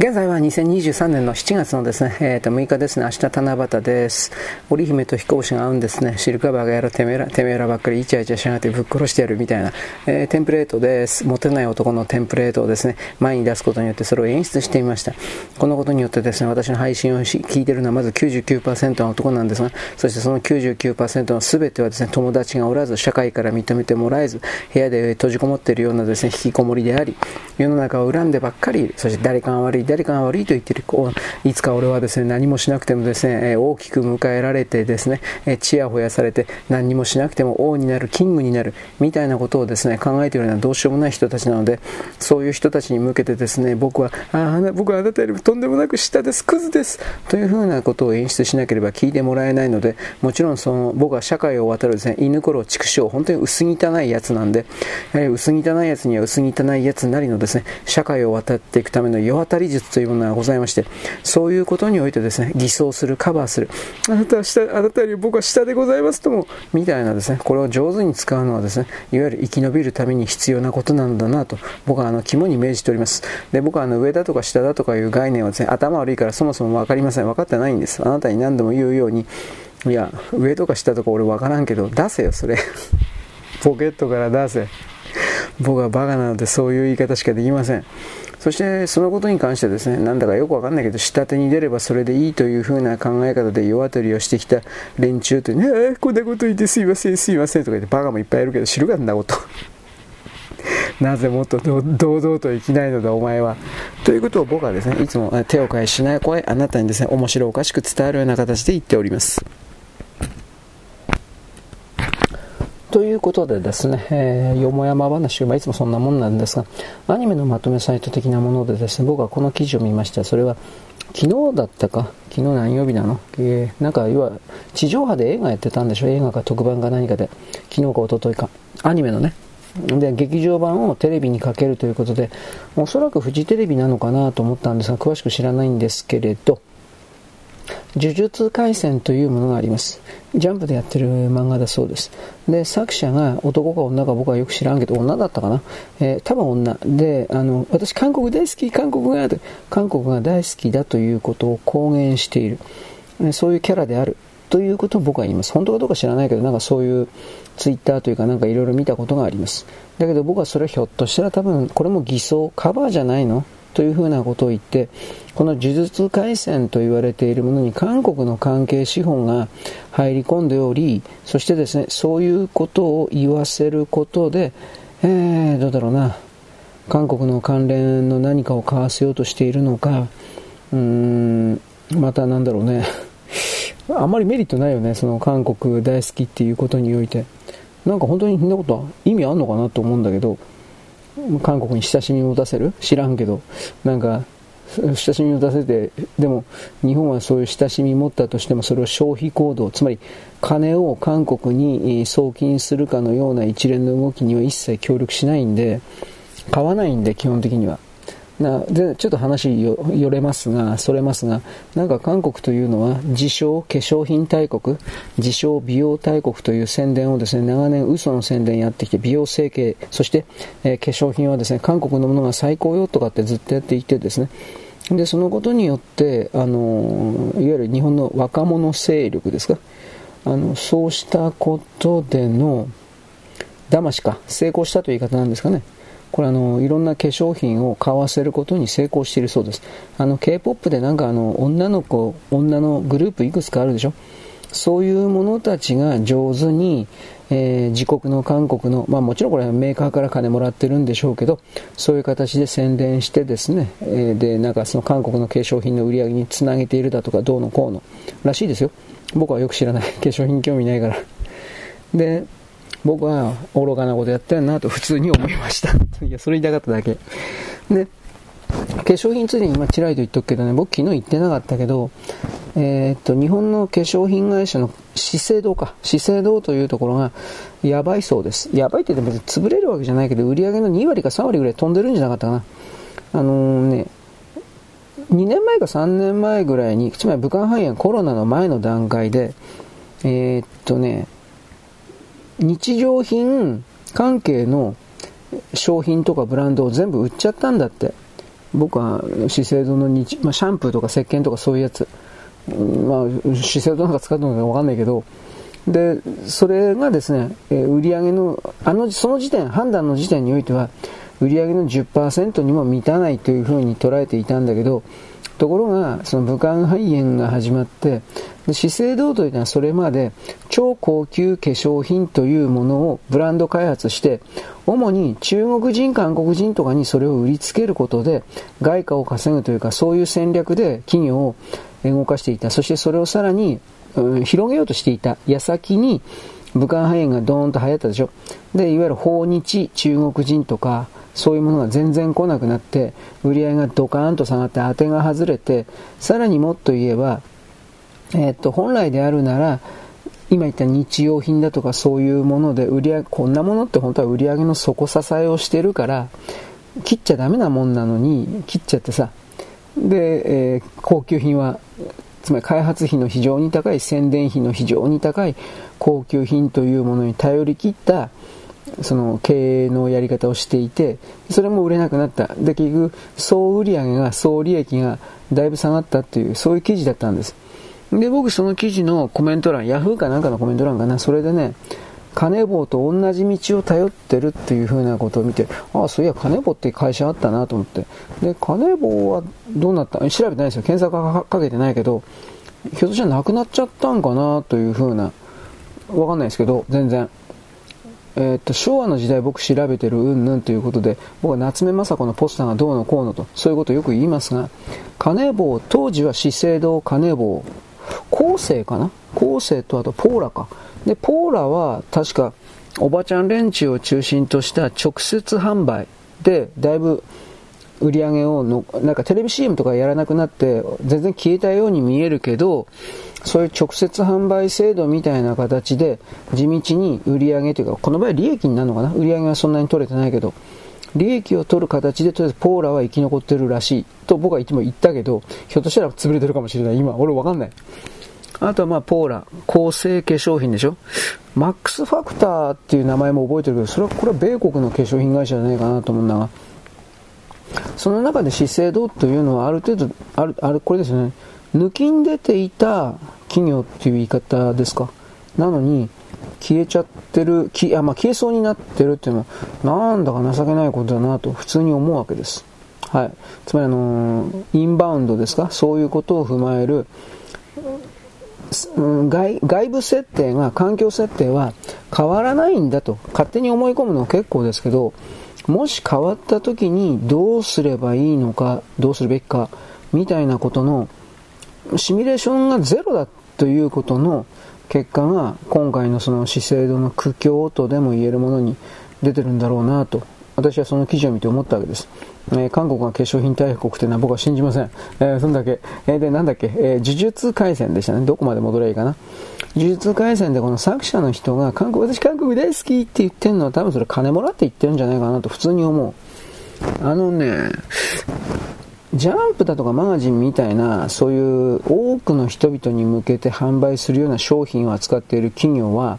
現在は2023年の7月のですね、えー、と6日ですね、明日七夕です。織姫と飛行士が会うんですね、シルクバーがやるてめえら、てめえらばっかりイチャイチャしやがってぶっ殺してやるみたいな、えー、テンプレートです。モテない男のテンプレートをですね、前に出すことによってそれを演出してみました。このことによってですね、私の配信を聞いてるのはまず99%の男なんですが、そしてその99%の全てはですね、友達がおらず、社会から認めてもらえず、部屋で閉じこもっているようなですね、引きこもりであり、世の中を恨んでばっかり。そして誰かが悪い、誰かが悪いと言っている。いつか俺はですね、何もしなくてもですね、大きく迎えられてですね、ちやほやされて何もしなくても王になる、キングになる、みたいなことをですね、考えているようなどうしようもない人たちなので、そういう人たちに向けてですね、僕は、あ僕はあなたよりもとんでもなく下です、クズです、というふうなことを演出しなければ聞いてもらえないので、もちろんその僕は社会を渡るですね、犬頃畜生、本当に薄汚いやつなんで、やはり薄汚いやつには薄汚いやつなりのですね、社会を渡っていくための世渡り術というものがございまして、そういうことにおいてですね、偽装する、カバーする、あなたは下、あなたより僕は下でございますとも、みたいなですね、これを上手に使うのはですね、いわゆる生き延びるために必要なことなんだなと、僕はあの肝に銘じております。で、僕はあの上だとか下だとかいう概念はですね、頭悪いからそもそも分かりません。分かってないんです。あなたに何度も言うように、いや、上とか下とか俺分からんけど、出せよ、それ。ポケットから出せ。僕はバカなのでそういう言い方しかできません。そしてそのことに関してですね、なんだかよくわかんないけど、下手に出ればそれでいいというふうな考え方で世渡りをしてきた連中とね、えー、こんなこと言ってすいません、すいませんとか言ってバカもいっぱいいるけど、知るかんなこと。なぜもっと堂々と生きないのだお前は。ということを僕はですね、いつも手を変えしない声、あなたにですね、面白おかしく伝わるような形で言っております。ということでですね、えー、よもやま話はいつもそんなもんなんですが、アニメのまとめサイト的なものでですね、僕はこの記事を見ました。それは、昨日だったか、昨日何曜日なの？えー、なんか、要は、地上波で映画やってたんでしょ？映画か特番か何かで。昨日か一昨日か。アニメのね。で、劇場版をテレビにかけるということで、おそらくフジテレビなのかなと思ったんですが、詳しく知らないんですけれど、呪術廻戦というものがあります。ジャンプでやってる漫画だそうです。で、作者が男か女か僕はよく知らんけど、女だったかな。えー、多分女。で、あの、私韓国大好き、韓国が、韓国が大好きだということを公言している。そういうキャラである。ということを僕は言います。本当かどうか知らないけど、なんかそういうツイッターというかなんかいろいろ見たことがあります。だけど僕はそれはひょっとしたら多分これも偽装、カバーじゃないの？というふうなことを言って、この呪術廻戦と言われているものに韓国の関係資本が入り込んでおり、そしてですね、そういうことを言わせることで、えー、どうだろうな、韓国の関連の何かを買わせようとしているのか、うーん、またなんだろうね、あんまりメリットないよね、その韓国大好きっていうことにおいて。なんか本当にそんなことは意味あんのかなと思うんだけど、韓国に親しみを持たせる？知らんけど、なんか、親しみを出せて、でも日本はそういう親しみ持ったとしてもそれを消費行動、つまり金を韓国に送金するかのような一連の動きには一切協力しないんで、買わないんで基本的には。なでちょっと話よれますが、それますが、なんか韓国というのは、自称化粧品大国、自称美容大国という宣伝をですね、長年嘘の宣伝やってきて、美容整形、そして、えー、化粧品はですね、韓国のものが最高よとかってずっとやっていてですね、で、そのことによって、あの、いわゆる日本の若者勢力ですか、あの、そうしたことでの、騙しか、成功したという言い方なんですかね。これあの、いろんな化粧品を買わせることに成功しているそうです。あの、K-POP でなんかあの、女の子、女のグループいくつかあるでしょ？そういう者たちが上手に、えー、自国の韓国の、まあもちろんこれはメーカーから金もらってるんでしょうけど、そういう形で宣伝してですね、えー、で、なんかその韓国の化粧品の売り上げにつなげているだとか、どうのこうの、らしいですよ。僕はよく知らない。化粧品興味ないから。で、僕は愚かなことやったよなと普通に思いました。いや、それ言いたかっただけ。で、化粧品ついでに今チラリと言っとくけどね、僕昨日言ってなかったけど、えー、っと、日本の化粧品会社の資生堂か、資生堂というところがやばいそうです。やばいって言っても潰れるわけじゃないけど、売り上げの2割か3割ぐらい飛んでるんじゃなかったかな。あのー、ね、2年前か3年前ぐらいに、つまり武漢肺炎コロナの前の段階で、えー、っとね、日常品関係の商品とかブランドを全部売っちゃったんだって。僕は資生堂の日、まあ、シャンプーとか石鹸とかそういうやつ、まあ、資生堂なんか使うのかわかんないけど、で、それがですね、え売上の、あの、その時点、判断の時点においては、売上の10%にも満たないというふうに捉えていたんだけど、ところが、その武漢肺炎が始まって、資生堂というのはそれまで超高級化粧品というものをブランド開発して、主に中国人、韓国人とかにそれを売りつけることで外貨を稼ぐというか、そういう戦略で企業を動かしていた。そしてそれをさらに、うん、広げようとしていた矢先に、武漢肺炎がドーンと流行ったでしょ。で、いわゆる訪日中国人とか、そういうものが全然来なくなって、売り上げがドカーンと下がって当てが外れて、さらにもっと言えば、え、っと、本来であるなら、今言った日用品だとかそういうもので売り上げ、こんなものって本当は売り上げの底支えをしてるから、切っちゃダメなもんなのに、切っちゃってさ、で、えー、高級品は、つまり開発費の非常に高い、宣伝費の非常に高い高級品というものに頼り切った、その経営のやり方をしていて、それも売れなくなった。で、結局、総売上が、総利益がだいぶ下がったっていう、そういう記事だったんです。で、僕その記事のコメント欄、ヤフーかなんかのコメント欄かな、それでね、金棒と同じ道を頼ってるっていう風なことを見て、ああ、そういや、金棒って会社あったなと思って。で、金棒はどうなった？調べてないですよ。検索かかけてないけど、ひょっとしたらなくなっちゃったんかなという風な、わかんないですけど、全然。え、っと、昭和の時代僕調べてるうんぬんということで、僕は夏目雅子のポスターがどうのこうのと、そういうことをよく言いますが、金棒、当時は資生堂金棒、後世かな？後世とあとポーラか。で、ポーラは確かおばちゃん連中を中心とした直接販売でだいぶ売り上げをの、なんかテレビ CM とかやらなくなって全然消えたように見えるけど、そういう直接販売制度みたいな形で地道に売り上げというか、この場合利益になるのかな？売り上げはそんなに取れてないけど、利益を取る形でとりあえずポーラは生き残ってるらしいと僕はいつも言ったけど、ひょっとしたら潰れてるかもしれない。今、俺わかんない。あとはまあ、ポーラ、構成化粧品でしょ？マックスファクターっていう名前も覚えてるけど、それは、これは米国の化粧品会社じゃないかなと思うんだが、その中で資生堂というのはある程度、ある、ある、これですね、抜きん出ていた企業っていう言い方ですか。なのに、消えちゃってる、きあまあ、消えそうになってるっていうのは、なんだか情けないことだなと普通に思うわけです。はい。つまりあのー、インバウンドですかそういうことを踏まえる、外外部設定が、環境設定は変わらないんだと、勝手に思い込むのは結構ですけど、もし変わった時にどうすればいいのか、どうするべきか、みたいなことの、シミュレーションがゼロだということの結果が、今回のその資生堂の苦境とでも言えるものに出てるんだろうなと、私はその記事を見て思ったわけです。えー、韓国が化粧品大国っていうのは僕は信じません。えー、そんだけ？えー、で、なんだっけ、えー、呪術廻戦でしたね。どこまで戻ればいいかな？呪術廻戦でこの作者の人が、韓国、私韓国大好きって言ってるのは多分それ金もらって言ってるんじゃないかなと普通に思う。あのね、ジャンプだとかマガジンみたいな、そういう多くの人々に向けて販売するような商品を扱っている企業は、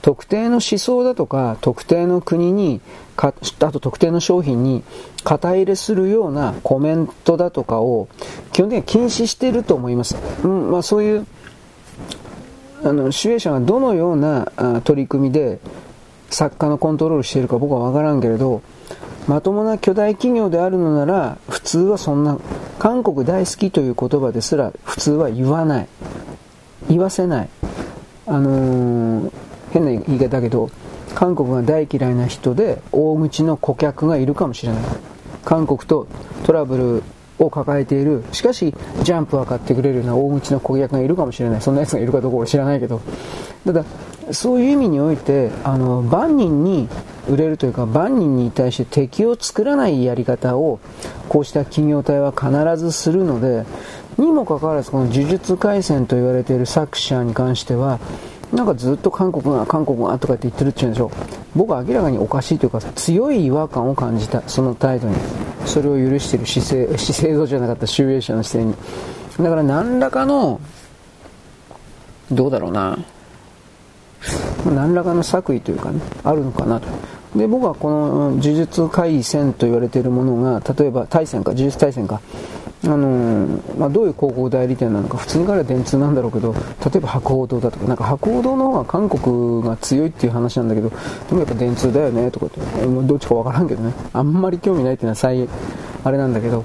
特定の思想だとか、特定の国に、あと特定の商品に肩入れするようなコメントだとかを基本的には禁止していると思います。うんまあ、そういうあの主演者がどのような取り組みで作家のコントロールしているか僕は分からんけれどまともな巨大企業であるのなら普通はそんな韓国大好きという言葉ですら普通は言わない。言わせない。あのー、変な言い方だけど韓国が大嫌いな人で大口の顧客がいるかもしれない。韓国とトラブルを抱えている。しかしジャンプは買ってくれるような大口の顧客がいるかもしれない。そんな奴がいるかどうか俺知らないけど。ただそういう意味においてあの万人に売れるというか万人に対して敵を作らないやり方をこうした企業体は必ずするのでにもかかわらずこの呪術廻戦と言われている作者に関してはなんかずっと韓国が、韓国がとかって言ってるって言うんでしょう。僕は明らかにおかしいというか、強い違和感を感じた、その態度に。それを許している姿勢、姿勢度じゃなかった集英者の姿勢に。だから何らかの、どうだろうな。何らかの作為というかね、あるのかなと。で僕はこの呪術廻戦と言われているものが例えば対戦か呪術対戦かあの、まあ、どういう広告代理店なのか普通に彼は電通なんだろうけど例えば博報堂だとかなんか博報堂の方が韓国が強いっていう話なんだけどでもやっぱ電通だよねとかってどっちかわからんけどね。あんまり興味ないっていうのは最あれなんだけど。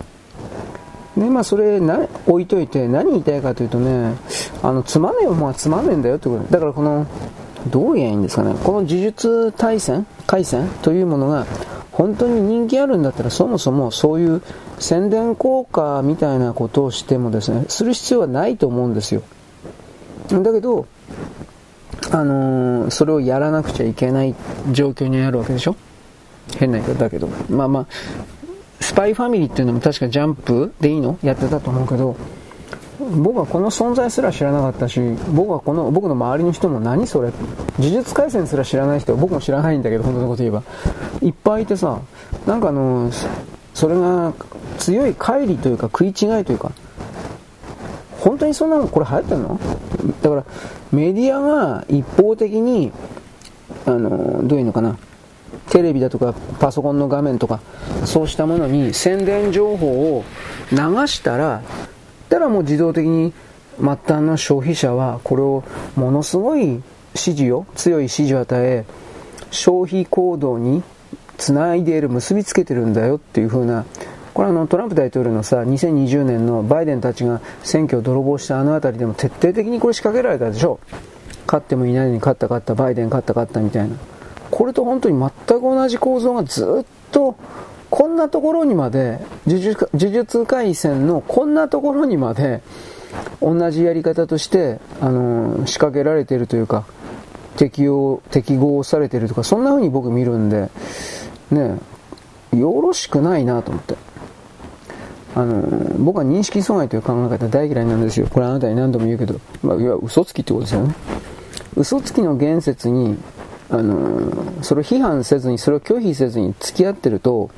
でまあそれな置いといて何言いたいかというとねあのつまんねえもんはつまんねえんだよってこと。だからこのどう言えばいいんですかね。この呪術対戦回戦というものが本当に人気あるんだったらそもそもそういう宣伝効果みたいなことをしてもですねする必要はないと思うんですよ。だけどあのー、それをやらなくちゃいけない状況にあるわけでしょ？変な言い方だけど。まあまあスパイファミリーっていうのも確かジャンプでいいの？やってたと思うけど。僕はこの存在すら知らなかったし僕はこの僕の周りの人も何それ呪術廻戦すら知らない人僕も知らないんだけど本当のこと言えば。いっぱいいてさなんかあのそれが強い乖離というか食い違いというか本当にそんなのこれ流行ってんの？だからメディアが一方的にあのどういうのかなテレビだとかパソコンの画面とかそうしたものに宣伝情報を流したらたらもう自動的に末端の消費者はこれをものすごい指示を強い指示を与え消費行動につないでいる結びつけてるんだよっていう風なこれあのトランプ大統領のさ2020年のバイデンたちが選挙を泥棒したあの辺りでも徹底的にこれ仕掛けられたでしょ勝ってもいないのに勝った勝ったバイデン勝った勝ったみたいな。これと本当に全く同じ構造がずっとこんなところにまで呪術廻戦のこんなところにまで同じやり方として、あの仕掛けられているというか適用適合されてるとかそんな風に僕見るんでねよろしくないなと思って。あの僕は認識阻害という考え方大嫌いなんですよ。これあなたに何度も言うけど、まあ、いわゆる嘘つきってことですよね。嘘つきの言説にあのそれを批判せずにそれを拒否せずに付き合ってると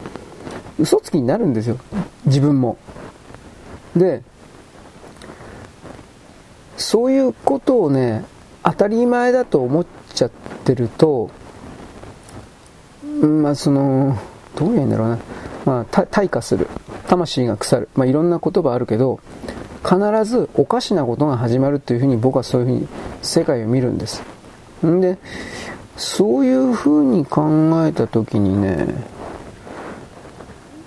嘘つきになるんですよ。自分も。でそういうことをね当たり前だと思っちゃってるとまあそのどういうんだろうな、まあ、退化する。魂が腐る、まあ、いろんな言葉あるけど必ずおかしなことが始まるというふうに僕はそういうふうに世界を見るんです。んでそういうふうに考えた時にね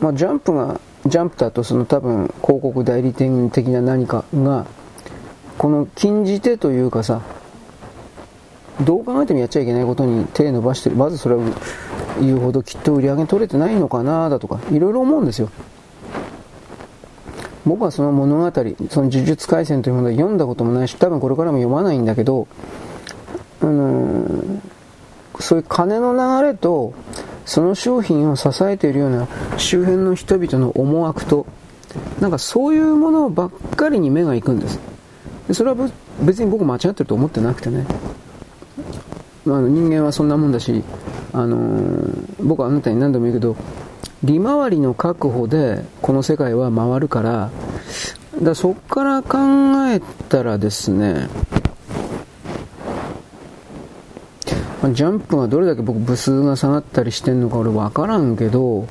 まあ、ジャンプが、ジャンプだとその多分広告代理店的な何かが、この禁じ手というかさ、どう考えてもやっちゃいけないことに手伸ばしてる。まずそれは言うほどきっと売り上げ取れてないのかなだとか、いろいろ思うんですよ。僕はその物語、その呪術廻戦というものを読んだこともないし、多分これからも読まないんだけど、あのー、そういう金の流れと、その商品を支えているような周辺の人々の思惑と、なんかそういうものばっかりに目が行くんです。でそれは別に僕間違ってると思ってなくてね。まあ人間はそんなもんだし、あのー、僕はあなたに何度も言うけど、利回りの確保でこの世界は回るから、だそこから考えたらですね、ジャンプがどれだけ僕部数が下がったりしてんのか俺分からんけど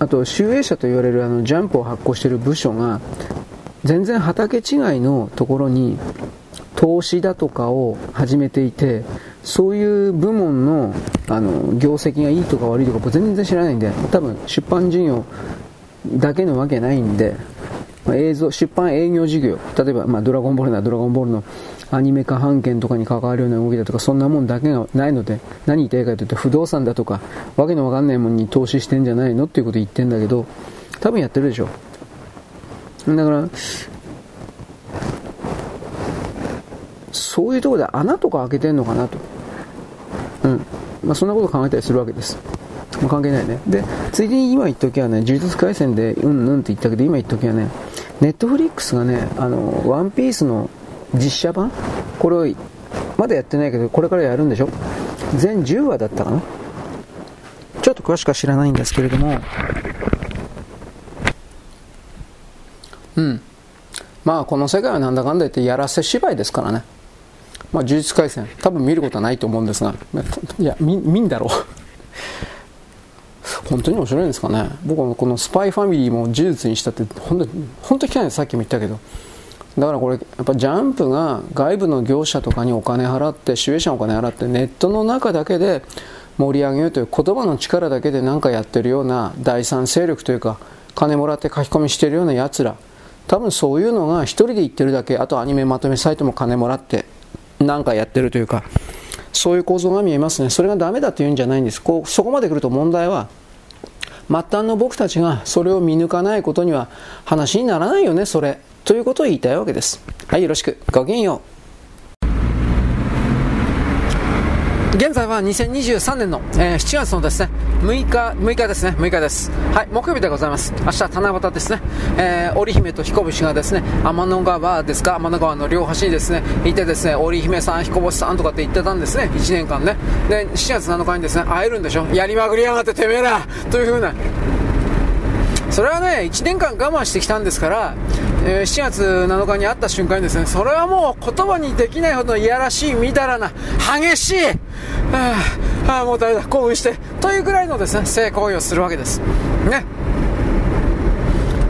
あと集英社と言われるあのジャンプを発行している部署が全然畑違いのところに投資だとかを始めていてそういう部門のあの業績がいいとか悪いとか僕全然知らないんで多分出版事業だけのわけないんで、ま、映像出版営業事業例えば、まあ、ドラゴンボールならドラゴンボールのアニメ化版権とかに関わるような動きだとか、そんなもんだけがないので、何言いたいかというと、不動産だとか、わけのわかんないもんに投資してんじゃないのっていうこと言ってんだけど、多分やってるでしょ。だから、そういうところで穴とか開けてんのかなと。うん。まあ、そんなこと考えたりするわけです。まあ、関係ないね。で、ついでに今言っときゃね、呪術廻戦でうんぬんって言ったけど、今言っときゃね、ネットフリックスがね、あの、ワンピースの実写版？これをまだやってないけどこれからやるんでしょ？全10話だったかな？ちょっと詳しくは知らないんですけれどもうんまあこの世界はなんだかんだ言ってやらせ芝居ですからねまあ、呪術廻戦、多分見ることはないと思うんですが、いや、見、見んだろう。本当に面白いんですかね。僕はこのスパイファミリーも呪術にしたって、本当、本当に汚いです。さっきも言ったけど。だからこれ、やっぱジャンプが外部の業者とかにお金払って、集英社お金払って、ネットの中だけで盛り上げようという言葉の力だけで何かやってるような第三勢力というか、金もらって書き込みしてるような奴ら、多分そういうのが一人で言ってるだけ、あとアニメまとめサイトも金もらって何かやってるというか、そういう構造が見えますね。それがダメだというんじゃないんです。こうそこまで来ると問題は、末端の僕たちがそれを見抜かないことには話にならないよね、それ。ということを言いたいわけです。はい、よろしく。ごきげんよう。現在は2023年の、えー、7月のですね、6日、6日ですね、6日です。はい、木曜日でございます。明日、七夕ですね、えー、織姫と彦星がですね、天の川ですか、天の川の両端にですね、いてですね、織姫さん、彦星さんとかって言ってたんですね、1年間ね。で、7月7日にですね、会えるんでしょやりまくりやがっててめえらというふうな、それはね、1年間我慢してきたんですから、え、7月7日に会った瞬間にですね、それはもう言葉にできないほどいやらしい、みだらな、激しい、ああ、もうダメだ、興奮して、というぐらいのですね、性行為をするわけです。ね。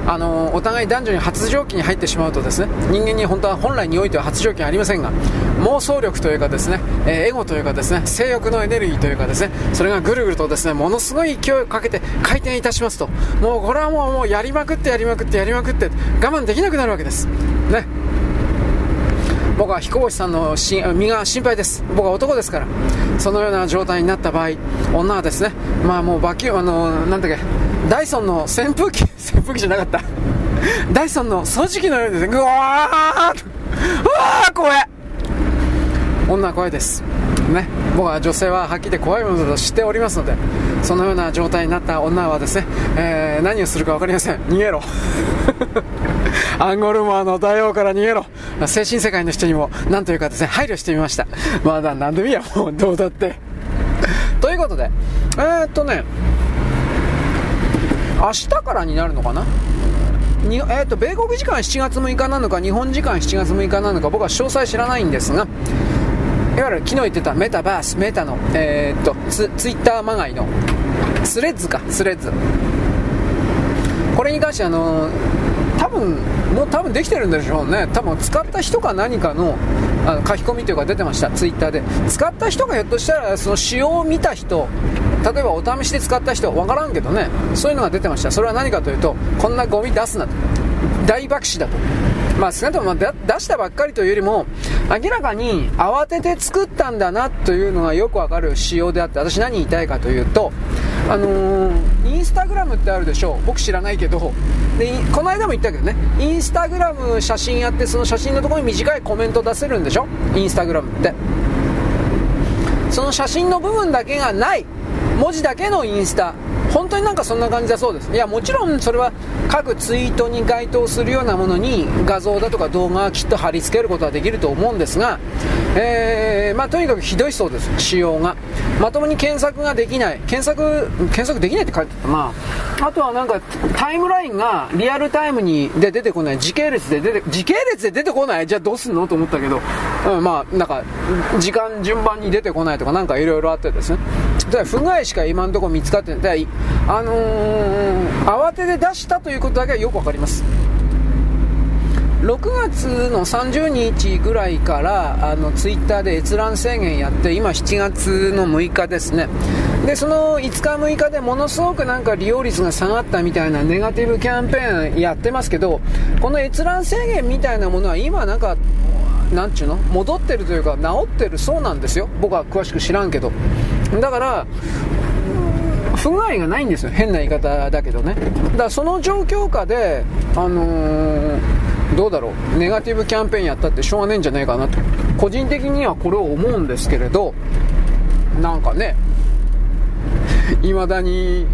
あのお互い男女に発情期に入ってしまうとですね人間に本当は本来においては発情期はありませんが妄想力というかですね、え、エゴというかですね性欲のエネルギーというかですねそれがぐるぐるとですねものすごい勢いをかけて回転いたしますと。もうこれはもうもうやりまくってやりまくってやりまくって我慢できなくなるわけです。ね。僕は彦星さんの身が心配です。僕は男ですから。そのような状態になった場合女はですねまあもうバキューあのなんだっけダイソンの扇風機 扇風機じゃなかった。ダイソンの掃除機のようにですね。ぐわーうわー怖え女は怖いです。ね、僕は女性ははっきり言って怖いものだと知っておりますのでそのような状態になった女はですね、えー、何をするか分かりません。逃げろ。アンゴルマーの大王から逃げろ。精神世界の人にも何というかですね配慮してみました。まだ何でもいいや。もうどうだって。ということでえー、っとね明日からになるのかな？にえーと、米国時間7月6日なのか日本時間7月6日なのか僕は詳細知らないんですがいわゆる昨日言ってたメタバースメタの、えーと、ツツイッターまがいのスレッズかスレッズ。これに関してあの多分もう多分できてるんでしょうね。多分使った人か何かのあの書き込みというか出てましたツイッターで。使った人がひょっとしたらその仕様を見た人例えばお試しで使った人は分からんけどね。そういうのが出てました。それは何かというとこんなゴミ出すなと。大爆死だと。まあ少なくとも出したばっかりというよりも明らかに慌てて作ったんだなというのがよくわかる仕様であって私何言いたいかというとあのー、インスタグラムってあるでしょう。僕知らないけど。でこの間も言ったけどね。インスタグラム写真やってその写真のところに短いコメント出せるんでしょ？インスタグラムって。その写真の部分だけがない。文字だけのインスタ。本当になんかそんな感じだそうですいやもちろんそれは各ツイートに該当するようなものに画像だとか動画はきっと貼り付けることはできると思うんですが、えー、まあ、とにかくひどいそうです仕様が。まともに検索ができない。検索検索できないって書いてたな。あとはなんかタイムラインがリアルタイムにで出てこない。時系列で出て時系列で出てこない？じゃあどうすんのと思ったけど、うん、まあなんか時間順番に出てこないとかなんかいろいろあってですね。不具合しか今のところ見つかってない。あのー、慌てて出したということだけはよくわかります。6月の30日ぐらいからあのツイッターで閲覧制限やって今7月の6日ですね。でその5日6日でものすごくなんか利用率が下がったみたいなネガティブキャンペーンやってますけどこの閲覧制限みたいなものは今なんかなんちゅうの？戻ってるというか治ってるそうなんですよ。僕は詳しく知らんけど。だから不具合がないんですよ。変な言い方だけどね。だからその状況下であのー、どうだろう。ネガティブキャンペーンやったってしょうがねえんじゃないかなと。個人的にはこれを思うんですけれどなんかね未だに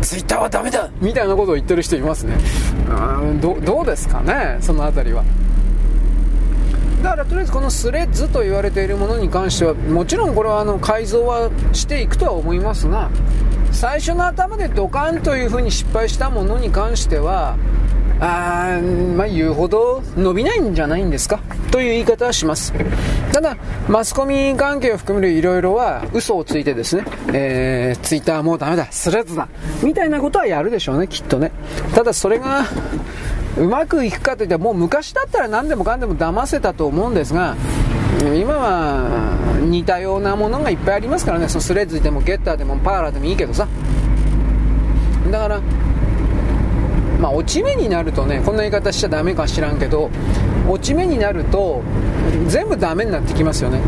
ツイッターはダメだ!みたいなことを言ってる人いますね。うんどどうですかね？その辺りは。だからとりあえずこのスレッズと言われているものに関してはもちろんこれはあの改造はしていくとは思いますが最初の頭でドカンというふうに失敗したものに関してはあまあ、言うほど伸びないんじゃないんですか？という言い方はします。ただ、マスコミ関係を含めるいろいろは嘘をついてですね、えー、ツイッターもうダメだ、スレッズだ、みたいなことはやるでしょうね、きっとね。ただそれが、うまくいくかといってもう昔だったら何でもかんでも騙せたと思うんですが、今は似たようなものがいっぱいありますからね、そのスレッズでもゲッターでもパーラーでもいいけどさ。だから、まあ、落ち目になるとね、こんな言い方しちゃダメか知らんけど、落ち目になると、全部ダメになってきますよね。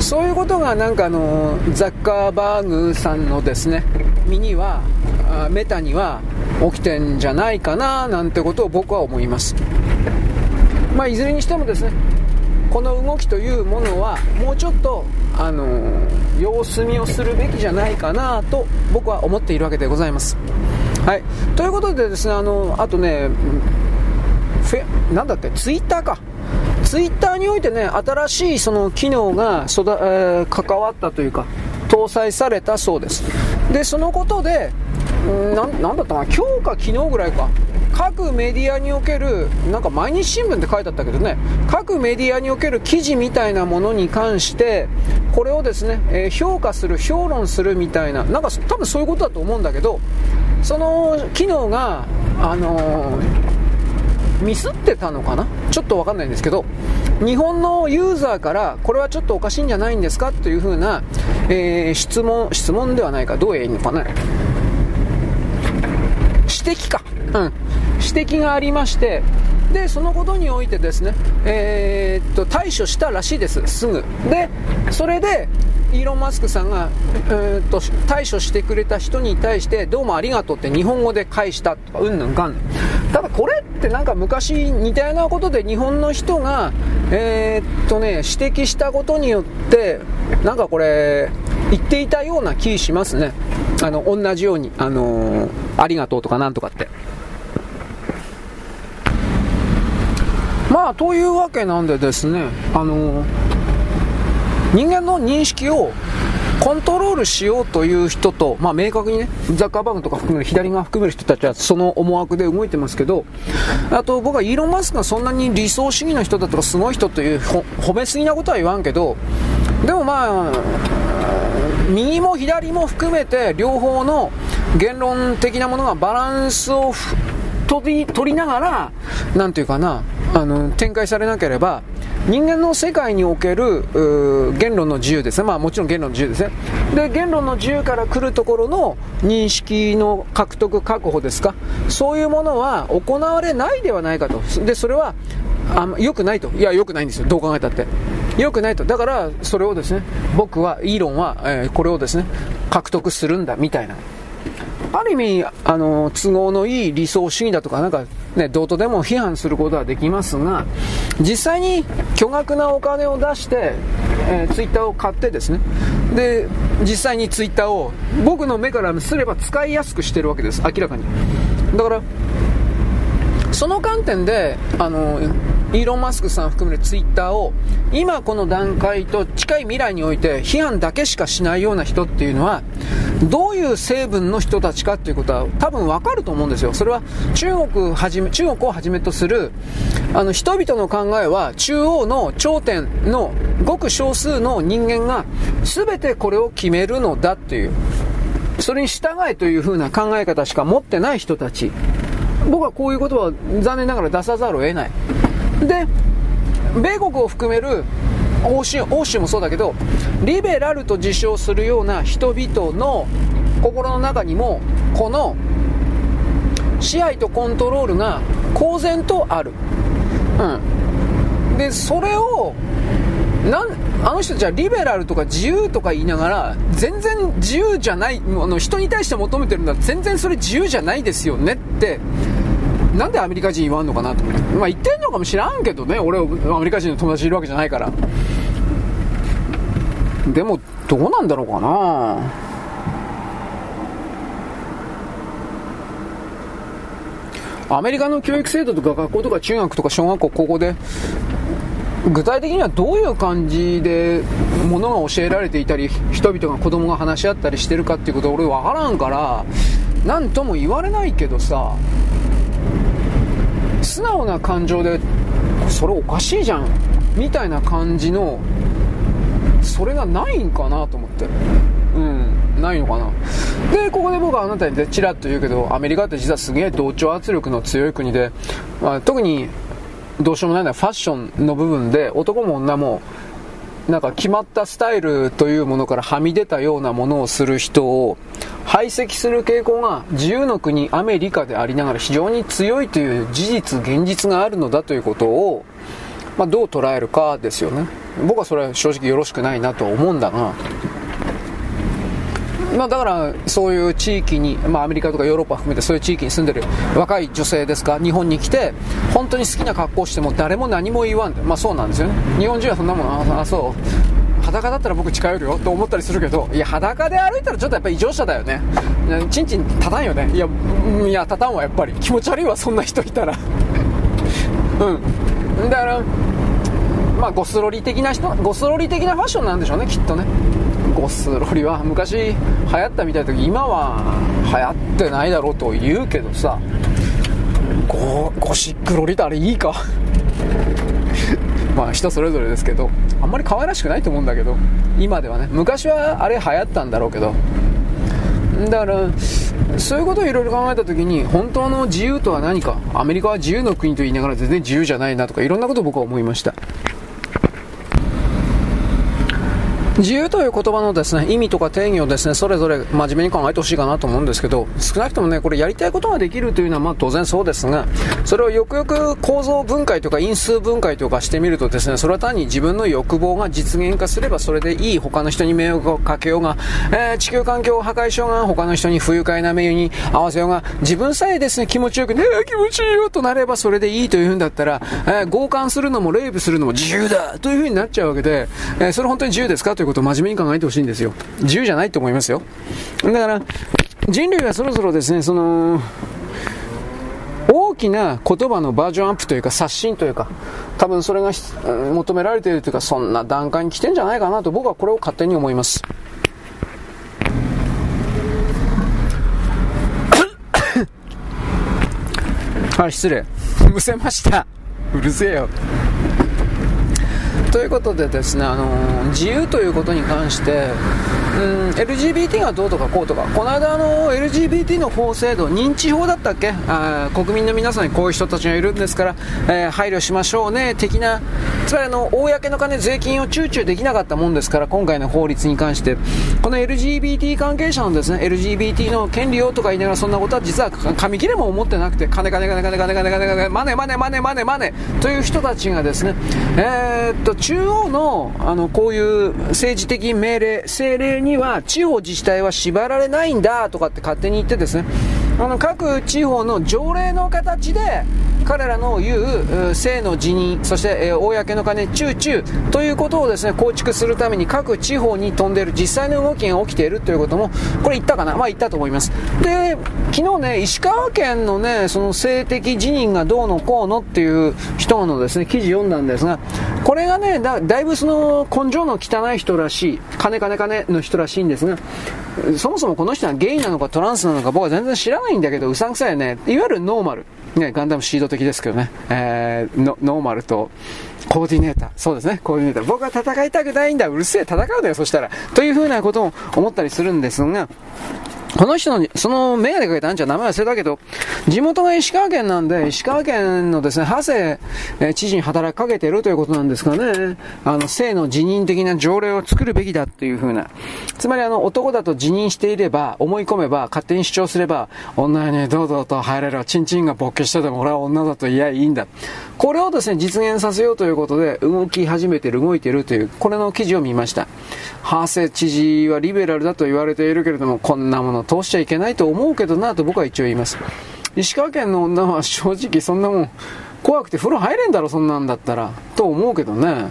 そういうことがなんかあのザッカーバーグさんのですね身にはメタには起きてんじゃないかななんてことを僕は思いますまあいずれにしてもですねこの動きというものはもうちょっとあの様子見をするべきじゃないかなと僕は思っているわけでございます。はい。ということでですねあのあとねフェなんだって？ツイッターか。ツイッターにおいてね、新しいその機能が育、えー、関わったというか、搭載されたそうです。で、そのことで、ななんだったかな、今日か昨日ぐらいか、各メディアにおける、なんか毎日新聞って書いてあったけどね、各メディアにおける記事みたいなものに関して、これをですね、えー、評価する、評論するみたいな、なんか多分そういうことだと思うんだけど、その機能が、あのーミスってたのかな？ちょっとわかんないんですけど、日本のユーザーから、これはちょっとおかしいんじゃないんですか？というふうな、えー、質問、質問ではないか、どう言えばいいのかな？摘か。うん。指摘がありまして、で、そのことにおいてですね、えー、っと、対処したらしいです、すぐ。で、それで、イーロン・マスクさんが、えー、っと対処してくれた人に対してどうもありがとうって日本語で返したとかうんぬんかんぬんただこれってなんか昔似たようなことで日本の人がえー、っとね指摘したことによってなんかこれ言っていたような気しますね。あの同じようにあのー、ありがとうとかなんとかって。まあというわけなんでですねあのー人間の認識をコントロールしようという人と、まあ、明確にね、ザッカーバーグとか含める、左側含める人たちはその思惑で動いてますけど、あと僕はイーロン・マスクがそんなに理想主義の人だとかすごい人という褒めすぎなことは言わんけど、でもまあ、右も左も含めて両方の言論的なものがバランスを取り取りながら、なんていうかな、あの展開されなければ、人間の世界における言論の自由ですね、まあ、もちろん言論の自由ですね。で言論の自由から来るところの認識の獲得確保ですか。そういうものは行われないではないかと。でそれはあ良くないと。いや良くないんですよ。どう考えたって。良くないと。だからそれをですね僕はイーロンは、えー、これをですね獲得するんだみたいな。ある意味、あの、都合のいい理想主義だとか、なんか、ね、どうとでも批判することはできますが、実際に巨額なお金を出して、えー、ツイッターを買ってですね、で、実際にツイッターを僕の目からすれば使いやすくしてるわけです、明らかに。だから、その観点で、あの、イーロン・マスクさん含めるツイッターを今この段階と近い未来において批判だけしかしないような人っていうのはどういう成分の人たちかっていうことは多分わかると思うんですよ。それは中国はじめ、中国をはじめとするあの人々の考えは中央の頂点のごく少数の人間が全てこれを決めるのだっていう。それに従えという風な考え方しか持ってない人たち。僕はこういうことは残念ながら出さざるを得ない。で、米国を含める欧州欧州もそうだけど、リベラルと自称するような人々の心の中にも、この支配とコントロールが公然とある。うん。で、それを、なんあの人たちはリベラルとか自由とか言いながら、全然自由じゃない、あの人に対して求めてるのは全然それ自由じゃないですよねってなんでアメリカ人言わんのかなと思って。まあ言ってんのかもしらんけどね、俺アメリカ人の友達いるわけじゃないから。でも、どうなんだろうかなアメリカの教育制度とか学校とか中学とか小学校、高校で、具体的にはどういう感じでものが教えられていたり、人々が子供が話し合ったりしてるかっていうことは俺分からんから、何とも言われないけどさ、素直な感情でそれおかしいじゃんみたいな感じのそれがないんかなと思って。うんないのかな。でここで僕はあなたにでちらっと言うけどアメリカって実はすげえ同調圧力の強い国で、まあ、特にどうしようもないのはファッションの部分で男も女もなんか決まったスタイルというものからはみ出たようなものをする人を排斥する傾向が自由の国アメリカでありながら非常に強いという事実現実があるのだということを、まあ、どう捉えるかですよね。僕はそれは正直よろしくないなと思うんだがまあ、だからそういう地域に、まあ、アメリカとかヨーロッパ含めてそういう地域に住んでる若い女性ですか日本に来て本当に好きな格好をしても誰も何も言わんで、まあ、そうなんですよね。日本人はそんなもんあそう。裸だったら僕近寄るよと思ったりするけどいや裸で歩いたらちょっとやっぱ異常者だよね。ちんちん立たんよね。いやいや立たんわやっぱり。気持ち悪いわそんな人いたら。うん。だからまあゴスロリ的な人ゴスロリ的なファッションなんでしょうねきっとね。ゴスロリは昔流行ったみたいだけど今は流行ってないだろうと言うけどさゴゴシックロリってあれいいか？まあ人それぞれですけどあんまり可愛らしくないと思うんだけど今ではね。昔はあれ流行ったんだろうけど。だからそういうことをいろいろ考えた時に本当の自由とは何か？アメリカは自由の国と言いながら全然自由じゃないなとかいろんなことを僕は思いました。自由という言葉のですね、意味とか定義をですね、それぞれ真面目に考えてほしいかなと思うんですけど、少なくともね、これやりたいことができるというのはまあ当然そうですが、それをよくよく構造分解とか因数分解とかしてみるとですね、それは単に自分の欲望が実現化すればそれでいい、他の人に迷惑をかけようが、えー、地球環境を破壊しようが、他の人に不愉快な目に合わせようが、自分さえですね、気持ちよくね、気持ちいいよとなればそれでいいというんだったら、えー、強姦するのもレイプするのも自由だというふうになっちゃうわけで、えー、それ本当に自由ですか？ということを真面目に考えてほしいんですよ。自由じゃないと思いますよ。だから、人類はそろそろですね、その、大きな言葉のバージョンアップというか刷新というか多分それが求められているというかそんな段階に来てんじゃないかなと僕はこれを勝手に思います はい失礼むせましたうるせえよということでですね、あのー、自由ということに関して、うん、LGBT がどうとかこうとか、この間、の LGBT の法制度、認知法だったっけ？あ国民の皆さんにこういう人たちがいるんですから、えー、配慮しましょうね、的な、つまりあの、公の金、税金を躊躇できなかったもんですから、今回の法律に関して、この LGBT 関係者のですね、LGBT の権利をとか言いながら、そんなことは実は紙切れも思ってなくて、金金金金金金金金金、マネマネマネマネマネ。という人たちがですね、えー、っと、中央のあのこういう政治的命令、政令にには地方自治体は縛られないんだとかって勝手に言ってですね、あの各地方の条例の形で彼らの言う性の辞任、そして、えー、公の金、チューチューということをですね構築するために各地方に飛んでいる実際の動きが起きているということも、これ言ったかな、まあ言ったと思います。で、昨日ね、石川県のね、その性的辞任がどうのこうのっていう人のですね記事読んだんですが、これがね、だだいぶその根性の汚い人らしい、金金金の人らしいんですが、そもそもこの人はゲイなのかトランスなのか僕は全然知らないいんだけど、うさんくさいよね。いわゆるノーマル。ね、ガンダムシード的ですけどね。えー、ノーマルと、コーディネーター。そうですね、コーディネーター。僕は戦いたくないんだ。うるせえ、戦うだよ、そしたら。というふうなことも思ったりするんですが、この人の、そのメガネかけたあんちゃ名前忘れたけど、地元が石川県なんで、石川県のですね、長谷、え知事に働きかけてるということなんですかね。あの、性の辞任的な条例を作るべきだっていうふうな。つまりあの、男だと辞任していれば、思い込めば、勝手に主張すれば、女に堂々と入れる。チンチンが勃起してても俺は女だと言えばいいんだ。これをですね、実現させようということで、動き始めてる、動いてるという、これの記事を見ました。ハーセ知事はリベラルだと言われているけれども、こんなもの通しちゃいけないと思うけどなと僕は一応言います。石川県の女は正直そんなもん、怖くて風呂入れんだろ、そんなんだったら。と思うけどね。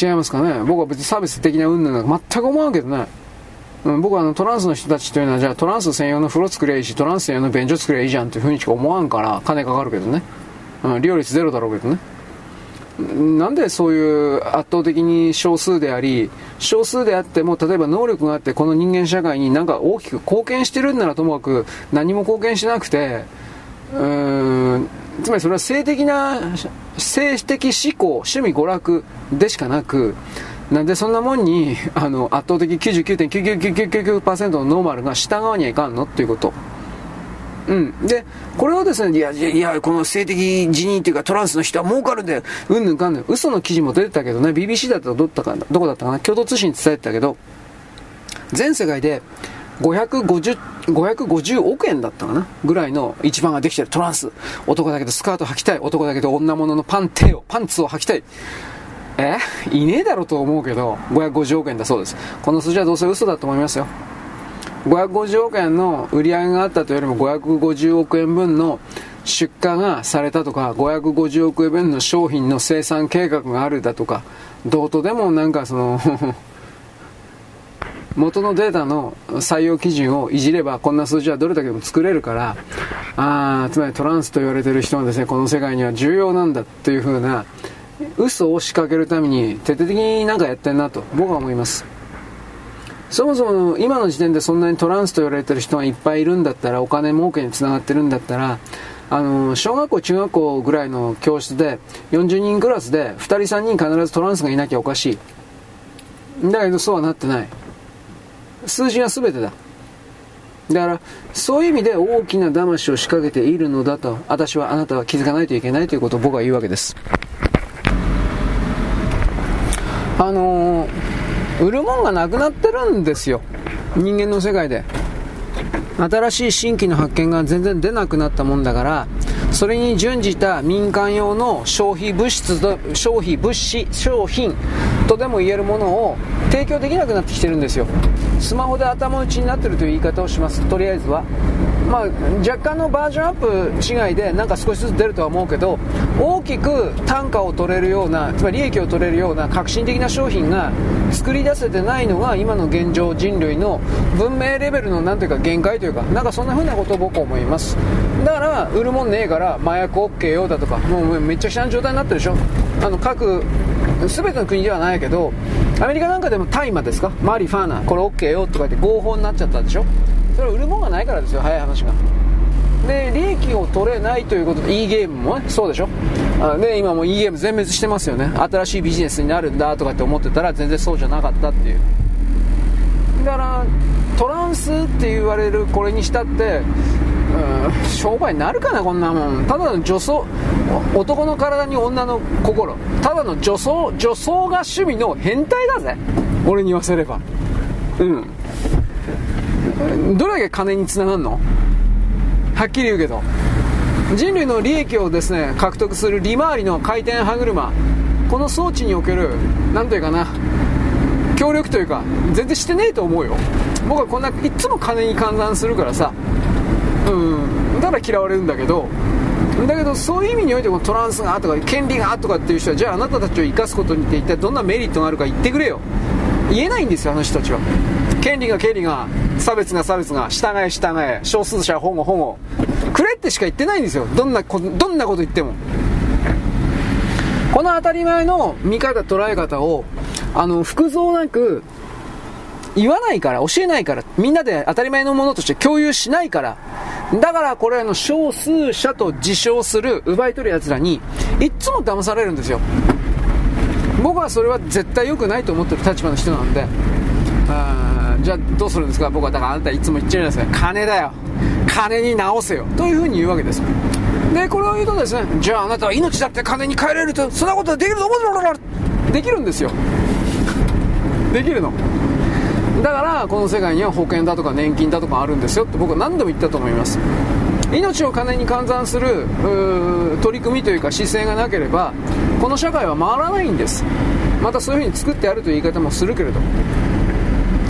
違いますかね。僕は別にサービス的な云々なんか全く思わんけどね。うん、僕はあのトランスの人たちというのは、じゃあトランス専用の風呂作ればいいし、トランス専用の便所作ればいいじゃんっていうふうにしか思わんから、金かかるけどね。うん、利用率ゼロだろうけどね。なんでそういう圧倒的に少数であり、少数であっても、例えば能力があって、この人間社会になんか大きく貢献してるんならともかく、何も貢献しなくて、うーん、つまりそれは性的な、性的思考、趣味娯楽でしかなく、なんでそんなもんに、あの、圧倒的99.99999%のノーマルが従わにはいかんの？っていうこと。うん。で、これをですね、いや、いや、この性的辞任というかトランスの人は儲かるんだよ。うんぬんかんぬん。嘘の記事も出てたけどね、BBC だったらどったかどこだったかな共同通信に伝えてたけど、全世界で550、550億円だったかなぐらいの一番ができてるトランス。男だけどスカート履きたい。男だけど女物のパンテを、パンツを履きたい。え？いねえだろうと思うけど、550億円だそうです。この数字はどうせ嘘だと思いますよ。550億円の売り上げがあったというよりも550億円分の出荷がされたとか550億円分の商品の生産計画があるだとかどうとでもなんかその 元のデータの採用基準をいじればこんな数字はどれだけでも作れるからあつまりトランスと言われてる人はですねこの世界には重要なんだというふうな嘘を仕掛けるために徹底的に何かやってんなと僕は思います。そもそも今の時点でそんなにトランスと言われてる人がいっぱいいるんだったら、お金儲けにつながってるんだったら、あの、小学校、中学校ぐらいの教室で、40人クラスで2人3人必ずトランスがいなきゃおかしい。だけどそうはなってない。数字が全てだ。だから、そういう意味で大きな騙しを仕掛けているのだと、私はあなたは気づかないといけないということを僕は言うわけです。あのー売るもんがなくなってるんですよ。人間の世界で。新しい新規の発見が全然出なくなったもんだからそれに準じた民間用の消費物質と消費物資商品とでも言えるものを提供できなくなってきてるんですよ。スマホで頭打ちになってるという言い方をします。とりあえずは。まあ、若干のバージョンアップ違いでなんか少しずつ出るとは思うけど大きく単価を取れるようなつまり利益を取れるような革新的な商品が作り出せてないのが今の現状人類の文明レベルのなんていうか限界というかなんかそんな風なことを僕は思います。だから売るもんねえから麻薬 OK よだとかもうめっちゃくちゃな状態になってるでしょ。あの各全ての国ではないけどアメリカなんかでも大麻ですか？マリファーナこれ OK よとか言って合法になっちゃったでしょ？それは売るもんがないからですよ早い話が。で利益を取れないということで e ゲームもねそうでしょ。で今もう e ゲーム全滅してますよね。新しいビジネスになるんだとかって思ってたら全然そうじゃなかったっていう。だからトランスって言われるこれにしたってうん商売になるかなこんなもん。ただの女装男の体に女の心。ただの女装女装が趣味の変態だぜ。俺に言わせれば。うん。どれだけ金につながるの？はっきり言うけど。人類の利益をですね獲得する利回りの回転歯車。この装置における何というかな協力というか全然してねえと思うよ。僕はこんないっつも金に換算するからさ。うん。だから嫌われるんだけど。だけどそういう意味においてもトランスがとか権利がとかっていう人はじゃああなたたちを生かすことにって一体どんなメリットがあるか言ってくれよ。言えないんですよあの人たちは。権利が権利が。差別が差別が従え従え少数者保護保護。くれってしか言ってないんですよ。どんなこどんなこと言っても。この当たり前の見方捉え方をあの複雑なく言わないから教えないからみんなで当たり前のものとして共有しないから。だからこれの少数者と自称する奪い取る奴らにいっつも騙されるんですよ。僕はそれは絶対良くないと思ってる立場の人なんで。あじゃあどうするんですか？僕はだからあなたいつも言っちゃうんですか金だよ。金に直せよ。というふうに言うわけですでこれを言うとですねじゃああなたは命だって金に変えれるとそんなことできると思うできるんですよ。できるの。だからこの世界には保険だとか年金だとかあるんですよって僕は何度も言ったと思います。命を金に換算する取り組みというか姿勢がなければこの社会は回らないんです。またそういうふうに作ってやるという言い方もするけれど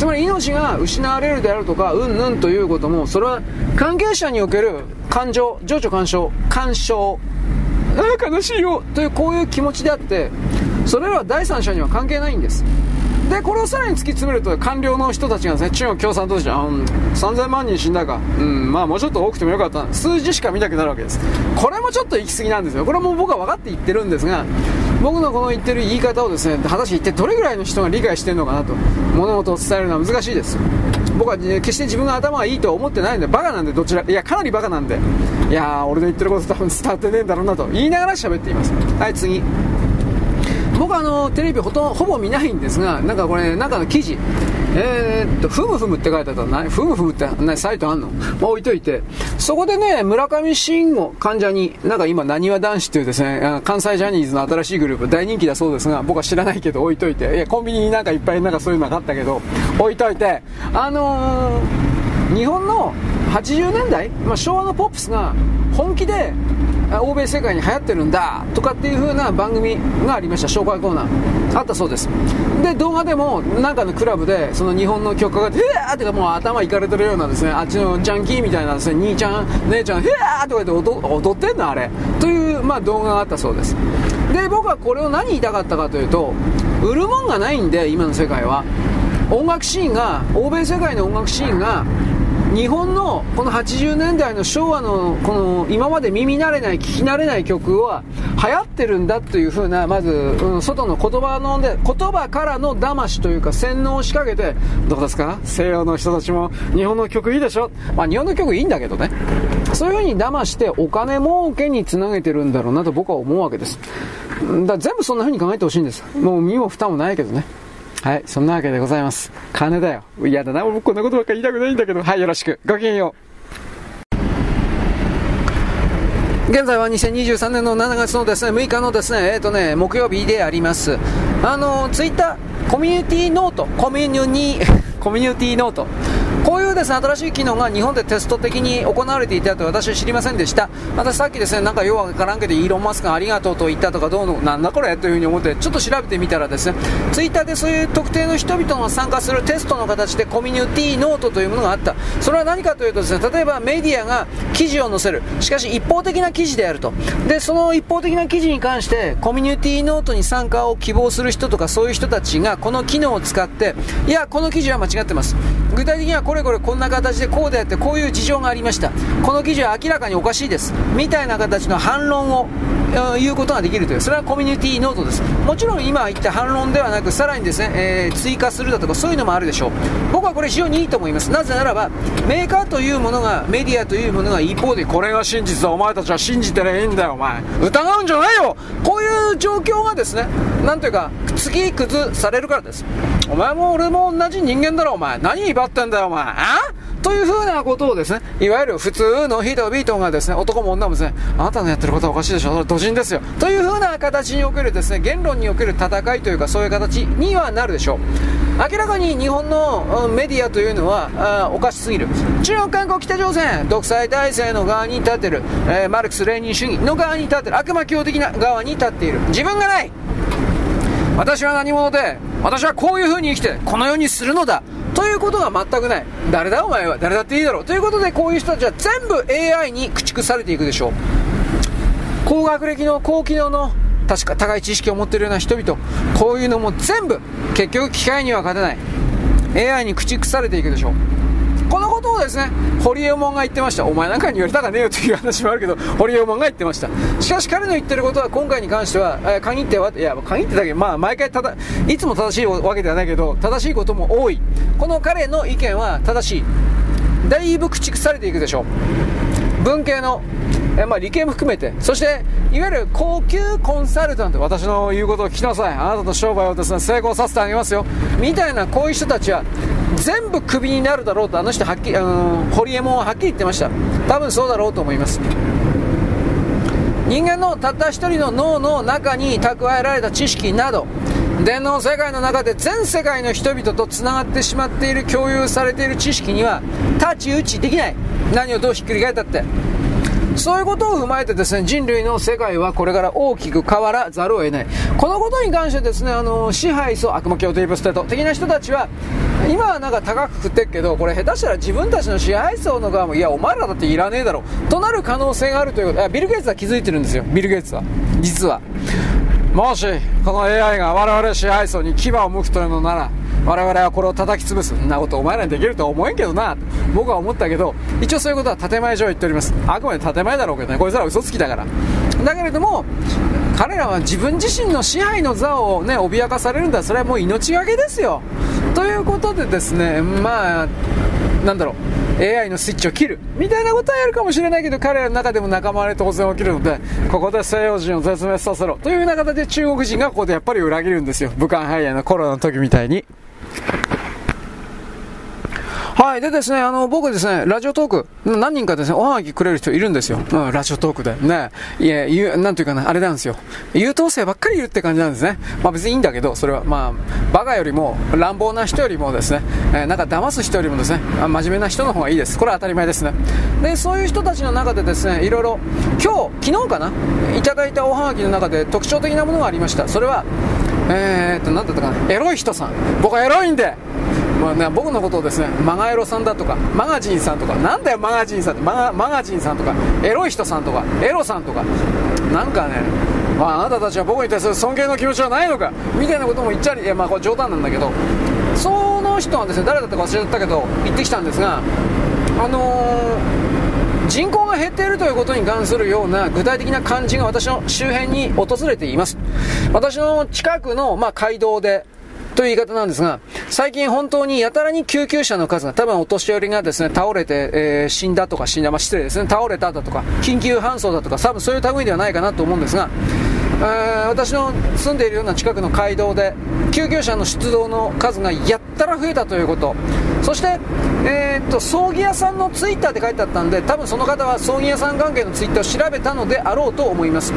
つまり命が失われるであるとかうんぬんということもそれは関係者における感情情緒干渉干渉。ああ悲しいよ。というこういう気持ちであってそれらは第三者には関係ないんです。で、これをさらに突き詰めると、官僚の人たちがですね、中国共産党じゃん、3000万人死んだか、うん、まあもうちょっと多くてもよかった。数字しか見たくなるわけです。これもちょっと行き過ぎなんですよ。これも僕は分かって言ってるんですが、僕のこの言ってる言い方をですね、果たして一体どれぐらいの人が理解してるのかなと、物事を伝えるのは難しいです。僕は、ね、決して自分が頭がいいとは思ってないんで、バカなんで、どちら、いや、かなりバカなんで、いや、俺の言ってること多分伝わってねえんだろうなと言いながら喋っています。はい、次。僕はあのテレビほとほぼ見ないんですが、なんかこれ、中の記事、えー、っと、ふむふむって書いてあったら、ふむふむって何サイトあんの、まあ、置いといて、そこでね、村上信五患者に、なんか今、なにわ男子っていうですね、関西ジャニーズの新しいグループ、大人気だそうですが、僕は知らないけど置いといて、いや、コンビニになんかいっぱいなんかそういうのがあったけど、置いといて、あのー、日本の80年代、まあ、昭和のポップスが本気で欧米世界に流行ってるんだとかっていう風な番組がありました紹介コーナーあったそうですで動画でもなんかのクラブでその日本の曲家が「ふわー!」ってかもう頭いかれてるようなですねあっちのジャンキーみたいなですね兄ちゃん姉ちゃん「ふわー!」とか言って踊ってんのあれという、まあ、動画があったそうですで僕はこれを何言いたかったかというと売るもんがないんで今の世界は音楽シーンが欧米世界の音楽シーンが日本のこの80年代の昭和のこの今まで耳慣れない聞き慣れない曲は流行ってるんだというふうなまず、外の言葉ので言葉からの騙しというか洗脳を仕掛けてどうですか？西洋の人たちも。日本の曲いいでしょ？まあ日本の曲いいんだけどね。そういうふうに騙してお金儲けにつなげてるんだろうなと僕は思うわけです。だ全部そんなふうに考えてほしいんです。もう身も蓋もないけどね。はい、そんなわけでございます。金だよ。嫌だな、僕こんなことばっか言いたくないんだけど。はい、よろしく。ごきげんよう。現在は2023年の7月のですね、6日のですね、えっ、ー、とね、木曜日であります。あの、ツイッター、コミュニティノート、コミュニティ、コミュニティノート。こういうですね、新しい機能が日本でテスト的に行われていたと私は知りませんでした。私さっきですね、なんかようわからんけど、イーロン・マスクがありがとうと言ったとかどうの、なんだこれというふうに思って、ちょっと調べてみたらですね、ツイッターでそういう特定の人々が参加するテストの形でコミュニティノートというものがあった。それは何かというとですね、例えばメディアが記事を載せる。しかし一方的な記事であると。で、その一方的な記事に関して、コミュニティノートに参加を希望する人とかそういう人たちがこの機能を使って、いや、この記事は間違ってます。具体的にはこれこれこんな形でこうであってこういう事情がありました。この記事は明らかにおかしいです。みたいな形の反論を言うことができるという。それはコミュニティノートです。もちろん今言った反論ではなくさらにですね、えー、追加するだとかそういうのもあるでしょう。僕はこれ非常にいいと思います。なぜならばメーカーというものがメディアというものが一方でこれが真実だ。お前たちは信じてりゃいいんだよお前。疑うんじゃないよ。こういう状況がですねなんというか次崩されるからですお前も俺も同じ人間だろお前何威張ってんだよお前あ？というふうなことをですね、いわゆる普通の人々がですね、男も女もですね、あなたのやってることはおかしいでしょ、それ土人ですよ。というふうな形におけるですね、言論における戦いというか、そういう形にはなるでしょう。明らかに日本のメディアというのはおかしすぎる。中国、韓国、北朝鮮、独裁体制の側に立ってる、えー、マルクス・レーニン主義の側に立ってる、悪魔教的な側に立っている。自分がない私は何者で、私はこういう風に生きて、このようにするのだ。ということが全くない。誰だお前は。誰だっていいだろう。ということで、こういう人たちは全部 AI に駆逐されていくでしょう。高学歴の高機能の確か高い知識を持ってるような人々、こういうのも全部、結局機械には勝てない。AI に駆逐されていくでしょう。このことをですね、堀江門が言ってました。お前なんかに言われたかねえよという話もあるけど、堀江門が言ってました。しかし彼の言ってることは今回に関しては、えー、限っては、いや、限ってだけど、まあ毎回ただ、いつも正しいわけではないけど、正しいことも多い。この彼の意見は正しい。だいぶ駆逐されていくでしょう。文系のえまあ、理系も含めて、そして、いわゆる高級コンサルタント、私の言うことを聞きなさい。あなたの商売をですね、成功させてあげますよ。みたいな、こういう人たちは、全部クビになるだろうと、あの人はっきり、あの堀江門ははっきり言ってました。多分そうだろうと思います。人間のたった一人の脳の中に蓄えられた知識など、電脳世界の中で全世界の人々とつながってしまっている共有されている知識には太刀打ちできない何をどうひっくり返ったってそういうことを踏まえてですね、人類の世界はこれから大きく変わらざるを得ない。このことに関してですね、あの、支配層、悪魔教ディープステート的な人たちは、今はなんか高くくってっけど、これ下手したら自分たちの支配層の側も、いや、お前らだっていらねえだろ、となる可能性があるということ、ビル・ゲイツは気づいてるんですよ、ビル・ゲイツは。実は。もしこの AI が我々支配層に牙を向くというのなら我々はこれを叩き潰すそんなことお前らにできるとは思えんけどな僕は思ったけど一応そういうことは建前上言っております。あくまで建前だろうけどねこいつら嘘つきだから。だけれども彼らは自分自身の支配の座をね脅かされるんだ。それはもう命がけですよ。ということでですねまあなんだろう AI のスイッチを切る。みたいなことはやるかもしれないけど彼らの中でも仲間割れ当然起きるのでここで西洋人を絶滅させろ。というような形で中国人がここでやっぱり裏切るんですよ。武漢肺炎のコロナの時みたいに。はい。でですね、あの、僕ですね、ラジオトーク、何人かですね、おはがきくれる人いるんですよ。うん、ラジオトークで。ね。いや、言う、なんていうかな、あれなんですよ。優等生ばっかりいるって感じなんですね。まあ別にいいんだけど、それは、まあ、バカよりも、乱暴な人よりもですね、えー、なんか騙す人よりもですね、真面目な人の方がいいです。これは当たり前ですね。で、そういう人たちの中でですね、いろいろ、今日、昨日かな、いただいたおはがきの中で特徴的なものがありました。それは、えー、っと、なんだったかな、エロい人さん。僕はエロいんで、まあね、僕のことをですね、マガエロさんだとか、マガジンさんとか、なんだよマガジンさんって、マガマガジンさんとか、エロい人さんとか、エロさんとか、なんかね、まあ、あなたたちは僕に対する尊敬の気持ちはないのか、みたいなことも言っちゃり、いやまあこれ冗談なんだけど、その人はですね、誰だったか忘れちゃったけど、言ってきたんですが、あのー、人口が減っているということに関するような具体的な感じが私の周辺に訪れています。私の近くの、まあ、街道で、という言い方なんですが、最近本当にやたらに救急車の数が、多分お年寄りがですね、倒れて、えー、死んだとか死んだ、まあ、失礼ですね、倒れただとか、緊急搬送だとか、多分そういう類ではないかなと思うんですが、えー、私の住んでいるような近くの街道で救急車の出動の数がやったら増えたということ。そして、えー、っと葬儀屋さんのツイッターって書いてあったんで多分その方は葬儀屋さん関係のツイッターを調べたのであろうと思います。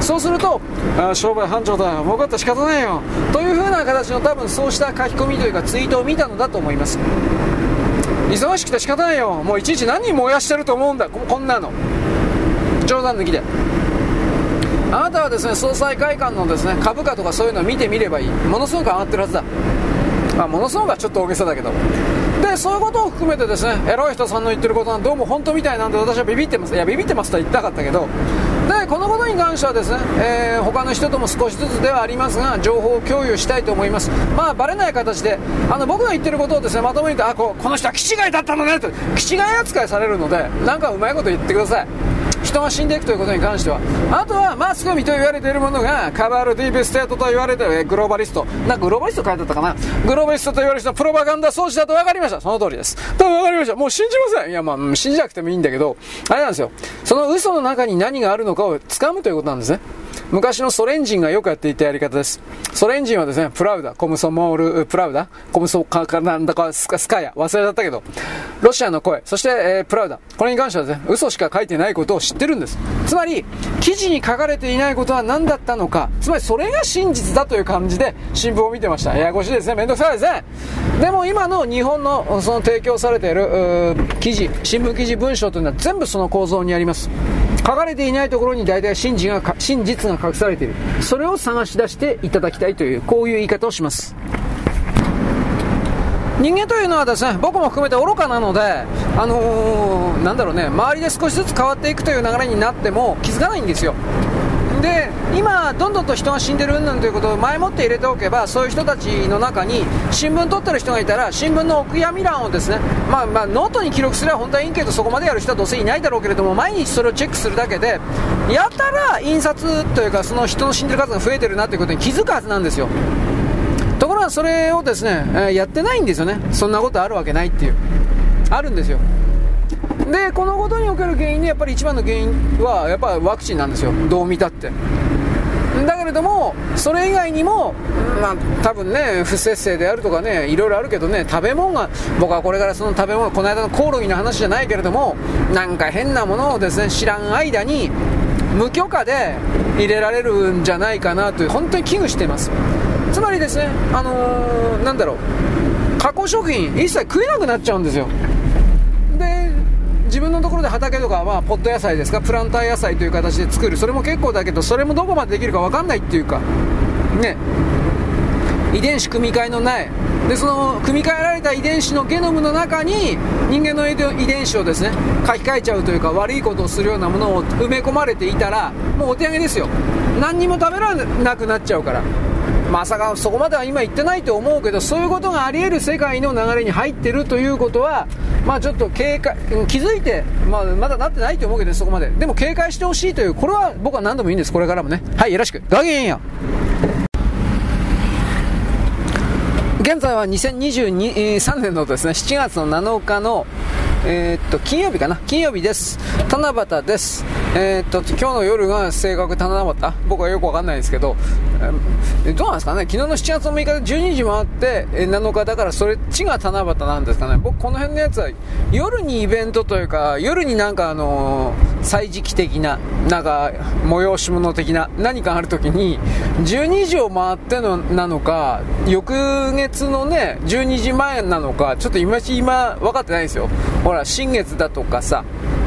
そうするとあ商売繁盛だ。儲かった仕方ないよ。という風な形の多分そうした書き込みというかツイートを見たのだと思います。忙しくて仕方ないよ。もういちいち何燃やしてると思うんだ。こんなの。冗談抜きで。あなたはですね総裁会館のですね株価とかそういうのを見てみればいい。ものすごく上がってるはずだ。まあ、ものすごくはちょっと大げさだけど。でそういうことを含めてですねエロい人さんの言ってることはどうも本当みたいなんで私はビビってます。いやビビってますとは言ったかったけど。でこのことに関してはですね、えー、他の人とも少しずつではありますが情報を共有したいと思います。まあバレない形であの僕が言ってることをですねまとめてあここの人は気違いだったのねと気違い扱いされるのでなんかうまいこと言ってください。人が死んでいくということに関しては。あとはマスコミと言われているものがカバールディープステートと言われているグローバリスト。なんかグローバリスト書いてあったかな？グローバリストと言われる人はプロパガンダ装置だと分かりました。その通りです。と分かりました。もう信じません。いやまあ信じなくてもいいんだけどあれなんですよ。その嘘の中に何があるのかを掴むということなんですね。昔のソ連人がよくやっていたやり方です。ソ連人はですね、プラウダ、コムソモール、プラウダ、コムソカ、なんだかスカ、スカヤ、忘れちゃったけど、ロシアの声、そして、えー、プラウダ、これに関してはですね、嘘しか書いてないことを知ってるんです。つまり、記事に書かれていないことは何だったのか、つまりそれが真実だという感じで新聞を見てました。ややこしいですね、めんどくさいですね。でも今の日本のその提供されている記事、新聞記事文章というのは全部その構造にあります。書かれていないところに大体真実が真実が隠されているそれを探し出していただきたいというこういう言い方をします人間というのはですね僕も含めて愚かなので、あのー、なんだろうね、周りで少しずつ変わっていくという流れになっても気づかないんですよ。で今、どんどんと人が死んでるんなんということを前もって入れておけばそういう人たちの中に新聞撮ってる人がいたら新聞のお悔やみ欄をですね、まあ、まあノートに記録すれば本当はいいけどそこまでやる人はどうせいないだろうけれども毎日それをチェックするだけでやたら印刷というかその人の死んでる数が増えてるなということに気づくはずなんですよ。ところがそれをですね、え、やってないんですよね、そんなことあるわけないっていう、あるんですよ。でこのことにおける原因でやっぱり一番の原因はやっぱワクチンなんですよ。どう見たって。だけれどもそれ以外にもまあ多分ね不節制であるとかねいろいろあるけどね食べ物が僕はこれからその食べ物この間のコオロギの話じゃないけれどもなんか変なものをですね知らん間に無許可で入れられるんじゃないかなという本当に危惧しています。つまりですねあのー、なんだろう。加工食品一切食えなくなっちゃうんですよ。自分のところで畑とかはポット野菜ですかプランター野菜という形で作る。それも結構だけどそれもどこまでできるか分かんないっていうかね。遺伝子組み換えのない。でその組み換えられた遺伝子のゲノムの中に人間の遺伝子をですね書き換えちゃうというか悪いことをするようなものを埋め込まれていたらもうお手上げですよ。何にも食べられなくなっちゃうから。まさかそこまでは今言ってないと思うけどそういうことがあり得る世界の流れに入ってるということはまあちょっと警戒気づいて、まあ、まだなってないと思うけどそこまで。で。も警戒してほしいというこれは僕は何度もいいんです。これからもね。はいよろしく。ごきげん。よ現在は2023年のですね7月の7日のえー、っと金曜日かな。金曜日です。七夕です。えー、っと今日の夜が正確七夕？僕はよくわかんないですけど、え、どうなんですかね？昨日の7月の6日で12時回って、え7日だからそれっちが七夕なんですかね？僕この辺のやつは夜にイベントというか夜になんかあのー、歳時期的ななんか催し物的な何かある時に12時を回ってのなのか翌月のね12時前なのかちょっといまいち今分かってないんですよ。ほら新月だとかさ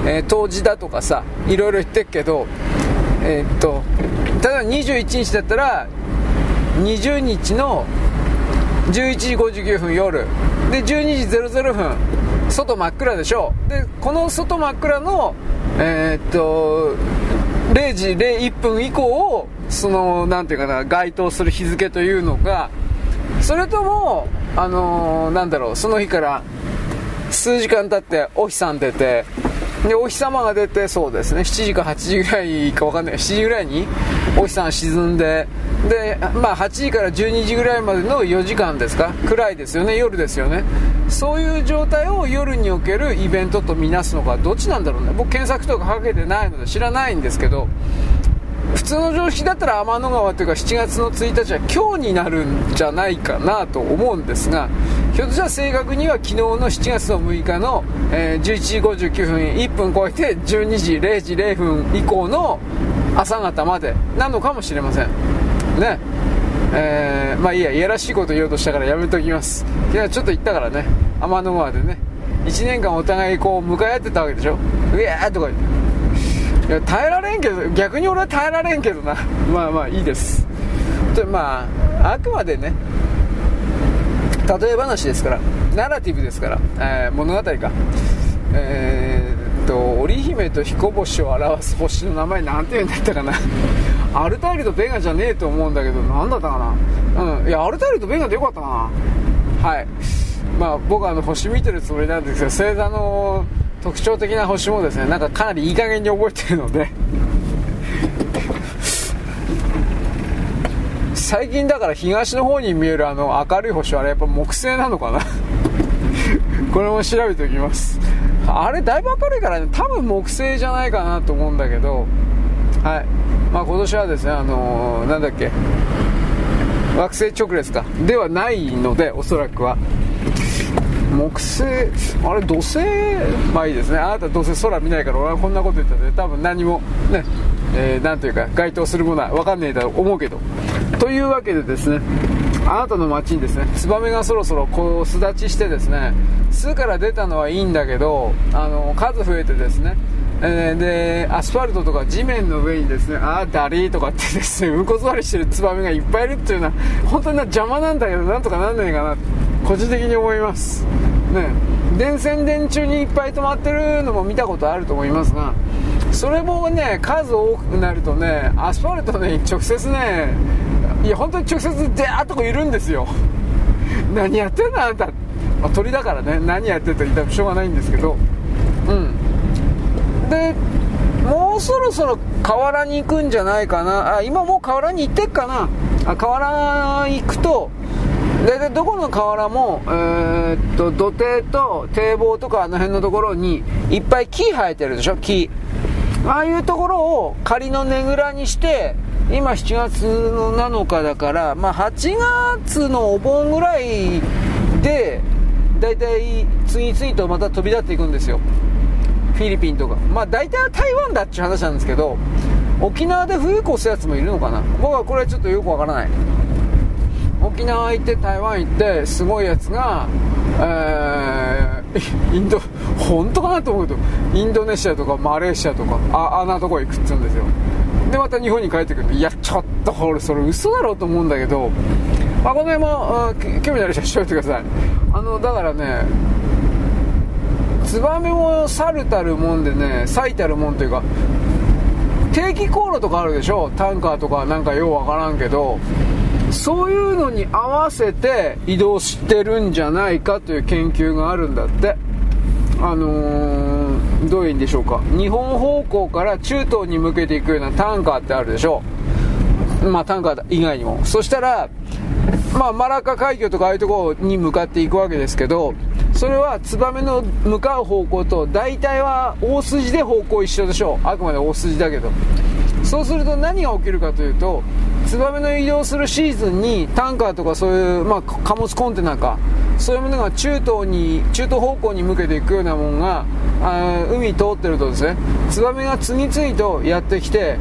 えー、冬至だとかさいろいろ言ってるけどえー、っと例えば21日だったら20日の11時59分夜。で12時00分外真っ暗でしょ。でこの外真っ暗のえー、っと0時01分以降をその何ていうかな該当する日付というのかそれともあのー、なんだろうその日から数時間経ってお日さん出てでお日様が出てそうですね。7時か8時ぐらいか分かんない。7時ぐらいにお日さん沈んでで、まあ、8時から12時ぐらいまでの4時間ですか？暗いですよね。夜ですよね。そういう状態を夜におけるイベントとみなすのかどっちなんだろうね。僕検索とかかけてないので知らないんですけど普通の常識だったら天の川というか7月の1日は今日になるんじゃないかなと思うんですがひょっとしたら正確には昨日の7月の6日の、えー、11時59分1分超えて12時0時0分以降の朝方までなのかもしれません。ね。えー、まあいいやいやらしいこと言おうとしたからやめときます。いやちょっと言ったからね。天の川でね。1年間お互いこう向かい合ってたわけでしょ。うえーとか言って。いや耐えられんけど逆に俺は耐えられんけどな。まあまあいいです。でまああくまでね例え話ですからナラティブですから、えー、物語か。えー、っと織姫と彦星を表す星の名前なんて言うんだったかな。アルタイルとベガじゃねえと思うんだけど何だったかな。うんいやアルタイルとベガでよかったな。はい。まあ僕はあの星見てるつもりなんですけど星座の特徴的な星もですねなんかかなりいい加減に覚えてるので。最近だから東の方に見えるあの明るい星はあれやっぱ木星なのかな。これも調べておきます。あれだいぶ明るいからね多分木星じゃないかなと思うんだけど。はい。まあ今年はですねあのー、なんだっけ。惑星直列か。ではないのでおそらくは。木星あれ土星まあいいですね。あなたどうせ空見ないから俺はこんなこと言ったんで多分何もねえー、というか該当するものは分かんねえだろう思うけど。というわけでですねあなたの街にですねツバメがそろそろこう巣立ちしてですね巣から出たのはいいんだけどあの数増えてですねえー、でアスファルトとか地面の上にですねああダリーとかってですねうんこ座りしてるツバメがいっぱいいるっていうのは本当に邪魔なんだけどなんとかなんないかな個人的に思います。ね電線電柱にいっぱい止まってるのも見たことあると思いますがそれもね数多くなるとねアスファルトに直接ねいや本当に直接でーっとこいるんですよ。何やってんだあんた、まあ、鳥だからね。何やってると言ったらしょうがないんですけど。うん。でもうそろそろ河原に行くんじゃないかな。あ今もう河原に行ってっかな。あ河原行くと大体どこの河原も、えー、っと土手と堤防とかあの辺のところにいっぱい木生えてるでしょ？木。ああいうところを仮のねぐらにして今7月の7日だから、まあ、8月のお盆ぐらいで大体次々とまた飛び立っていくんですよ。フィリピンとか。まあ大体は台湾だっていう話なんですけど沖縄で冬越すやつもいるのかな？僕はこれはちょっとよくわからない。沖縄行って台湾行ってすごいやつが、えー、インド本当かなと思うとインドネシアとかマレーシアとかああんなとこ行くっつうんですよでまた日本に帰ってくるといやちょっと俺それ嘘だろうと思うんだけどまあ、この辺も、興味のある人はしておいてください。あの、だからね、ツバメも去るたるもんでね、最たるもんというか、定期航路とかあるでしょ？タンカーとかなんかようわからんけど、そういうのに合わせて移動してるんじゃないかという研究があるんだって。あのー、どういうんでしょうか。日本方向から中東に向けていくようなタンカーってあるでしょまあタンカー以外にも。そしたら、まあマラカ海峡とかああいうところに向かっていくわけですけど、それはツバメの向かう方向と大体は大筋で方向一緒でしょう。あくまで大筋だけど。そうすると何が起きるかというと、ツバメの移動するシーズンにタンカーとかそういう、まあ、貨物コンテナかそういうものが中東に中東方向に向けていくようなものがあ海通ってるとですねツバメが次々とやってきて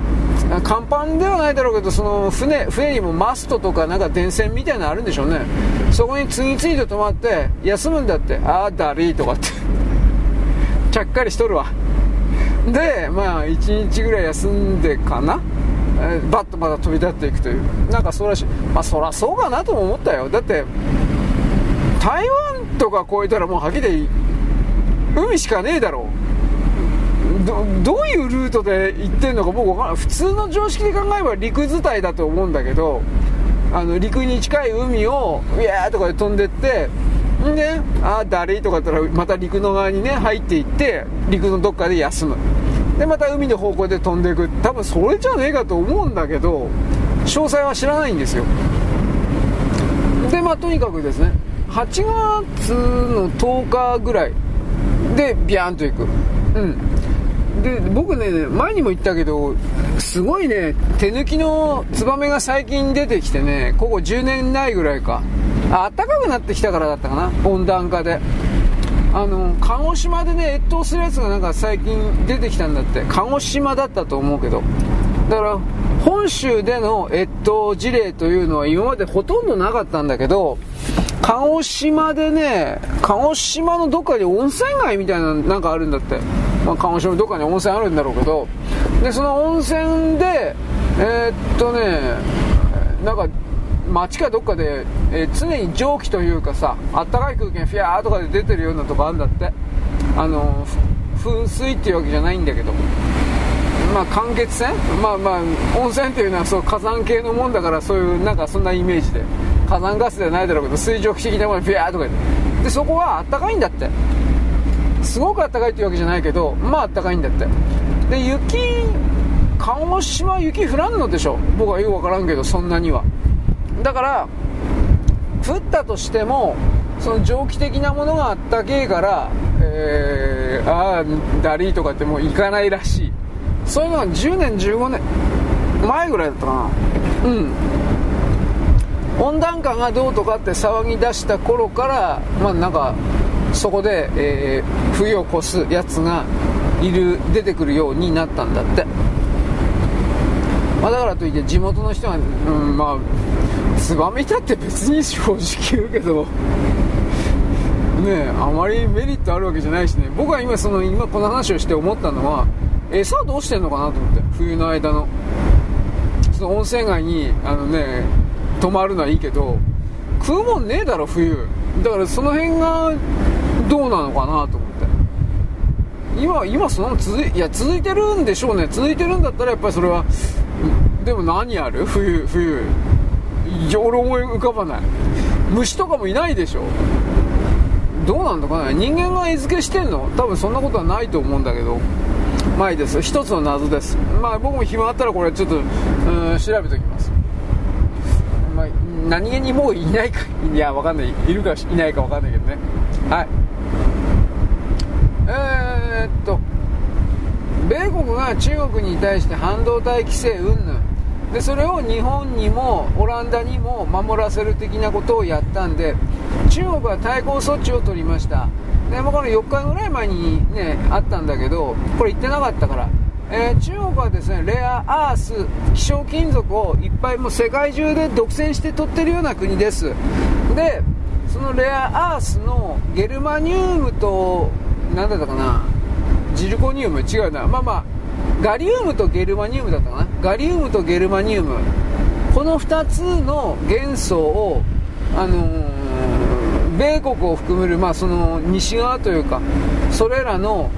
甲板ではないだろうけどその船船にもマストとかなんか電線みたいなのあるんでしょうね。そこに次々と止まって休むんだって。ああだりーとかって。ちゃっかりしとるわ。でまあ1日ぐらい休んでかな。え、バッとまた飛び立っていくという。なんかそうらしい。まあそらそうかなとも思ったよ。だって台湾とか越えたらもうはっきり海しかねえだろう。どどういうルートで行ってんのか僕分からない普通の常識で考えれば陸伝いだと思うんだけどあの陸に近い海をウィーとかで飛んでってんでああ誰？とか言ったらまた陸の側にね入っていって陸のどっかで休む。でまた海の方向で飛んでいく。多分それじゃねえかと思うんだけど詳細は知らないんですよ。でまあとにかくですね8月の10日ぐらいでビャーンと行く。うん。で僕ね前にも言ったけどすごいね手抜きのツバメが最近出てきてねここ10年ないぐらいか。あったかくなってきたからだったかな。温暖化で。あの鹿児島でね越冬するやつがなんか最近出てきたんだって。鹿児島だったと思うけど。だから本州での越冬事例というのは今までほとんどなかったんだけど鹿児島でね鹿児島のどっかに温泉街みたいななんかあるんだって、まあ、鹿児島のどっかに温泉あるんだろうけど。でその温泉でえー、っとねなんか街かどっかで、えー、常に蒸気というかさあったかい空気がフィアーとかで出てるようなとこあるんだって。あの噴水っていうわけじゃないんだけど。まあ間欠泉まあまあ温泉っていうのはそう火山系のもんだからそういうなんかそんなイメージで。火山ガスではないだろうけど水蒸気的なものフィアーとかで。そこはあったかいんだって。すごくあったかいっていうわけじゃないけどまああったかいんだって。で雪鹿児島雪降らんのでしょ。僕はよく分からんけどそんなには。だから降ったとしてもその蒸気的なものがあったけえから、えー、ああダリーとかってもう行かないらしい。そういうのが10年15年前ぐらいだったかな。うん。温暖化がどうとかって騒ぎ出した頃からまあなんかそこで、えー、冬を越すやつがいる出てくるようになったんだって。まあ、だからといって地元の人は、うん、まあツバメいたって別に正直言うけどねあまりメリットあるわけじゃないしね僕は今その今この話をして思ったのは餌どうしてんのかなと思って冬の間のその温泉街にあのね泊まるのはいいけど食うもんねえだろ冬だからその辺がどうなのかなと思って今今その続いいや続いてるんでしょうね続いてるんだったらやっぱりそれはでも何ある冬冬俺思い浮かばない。虫とかもいないでしょ。どうなんだかな人間が餌付けしてんの？多分そんなことはないと思うんだけど。まあいいです。一つの謎です。まあ僕も暇あったらこれちょっとうん調べておきます。まあ何気にもういないか。いやわかんない。いるかいないかわかんないけどね。はい。えー、っと。米国が中国に対して半導体規制云々。でそれを日本にもオランダにも守らせる的なことをやったんで中国は対抗措置を取りました。でもこの4日ぐらい前にねあったんだけどこれ言ってなかったから、えー、中国はですねレアアース希少金属をいっぱいもう世界中で独占して取ってるような国です。でそのレアアースのゲルマニウムと何だったかなジルコニウム？違うな。まあまあガリウムとゲルマニウムだったかな？ガリウムとゲルマニウム。この2つの元素を、あのー、米国を含める、まあ、その西側というかそれらの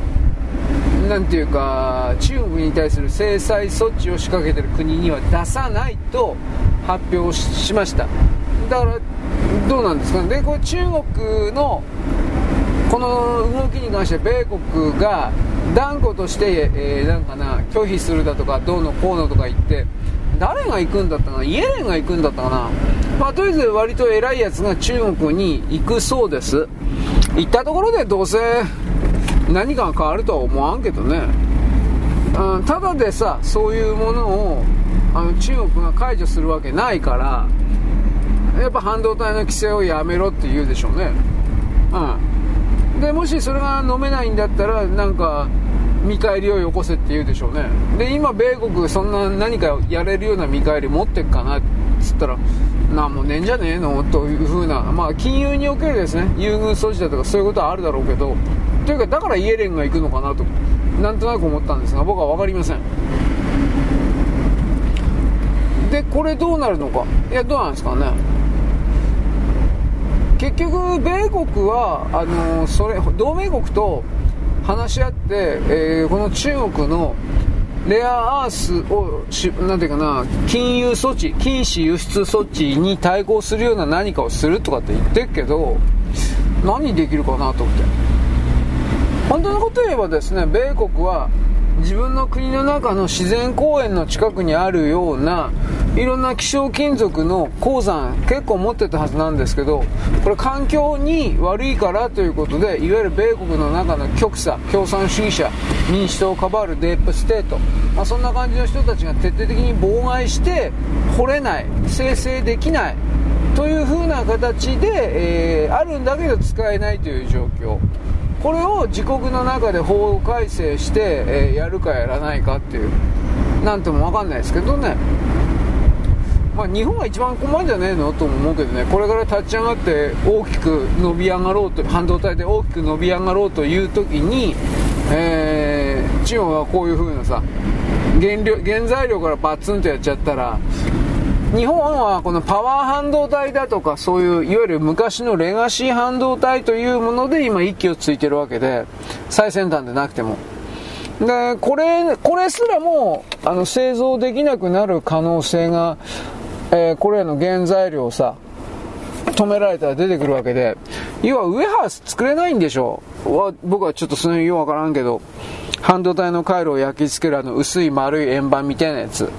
なんていうか中国に対する制裁措置を仕掛けてる国には出さないと発表しました。だからどうなんですか？ねでこれ中国のこの動きに関して米国が断固として、えー、なんかな拒否するだとかどうのこうのとか言って誰が行くんだったかなイエレンが行くんだったかな。まあ、とりあえず割と偉いやつが中国に行くそうです。行ったところでどうせ何かが変わるとは思わんけどね、うん、ただでさそういうものをあの中国が解除するわけないからやっぱ半導体の規制をやめろって言うでしょうね。うん。でもしそれが飲めないんだったらなんか見返りをよこせって言うでしょうね。で今米国そんな何かやれるような見返り持ってっかなっつったらなんもねえんじゃねえのというふうなまあ金融におけるですね優遇措置だとかそういうことはあるだろうけどというかだからイエレンが行くのかなとなんとなく思ったんですが僕は分かりません。でこれどうなるのか。いやどうなんですかね。結局米国はあのそれ同盟国と話し合って、えー、この中国のレアアースをし、なんていうかな、金融措置、禁止輸出措置に対抗するような何かをするとかって言ってるけど、何できるかなと思って。本当のこと言えばですね、米国は自分の国の中の自然公園の近くにあるようないろんな希少金属の鉱山結構持ってたはずなんですけどこれ環境に悪いからということでいわゆる米国の中の極左共産主義者民主党カバールデープステート、まあ、そんな感じの人たちが徹底的に妨害して掘れない生成できないという風な形で、えー、あるんだけど使えないという状況。これを自国の中で法改正して、えー、やるかやらないかっていう。なんとも分かんないですけどね。まあ、日本が一番困るんじゃねえのとも思うけどね。これから立ち上がって大きく伸び上がろうと半導体で大きく伸び上がろうという時に、えー、中国がこういう風なさ原料原材料からバツンとやっちゃったら日本はこのパワー半導体だとかそういういわゆる昔のレガシー半導体というもので今息をついてるわけで最先端でなくても。でこれこれすらもあの製造できなくなる可能性が、えー、これらの原材料をさ止められたら出てくるわけで。要はウェハース作れないんでしょう。僕はちょっとその辺ようわからんけど。半導体の回路を焼き付けるあの薄い丸い円盤みたいなやつ。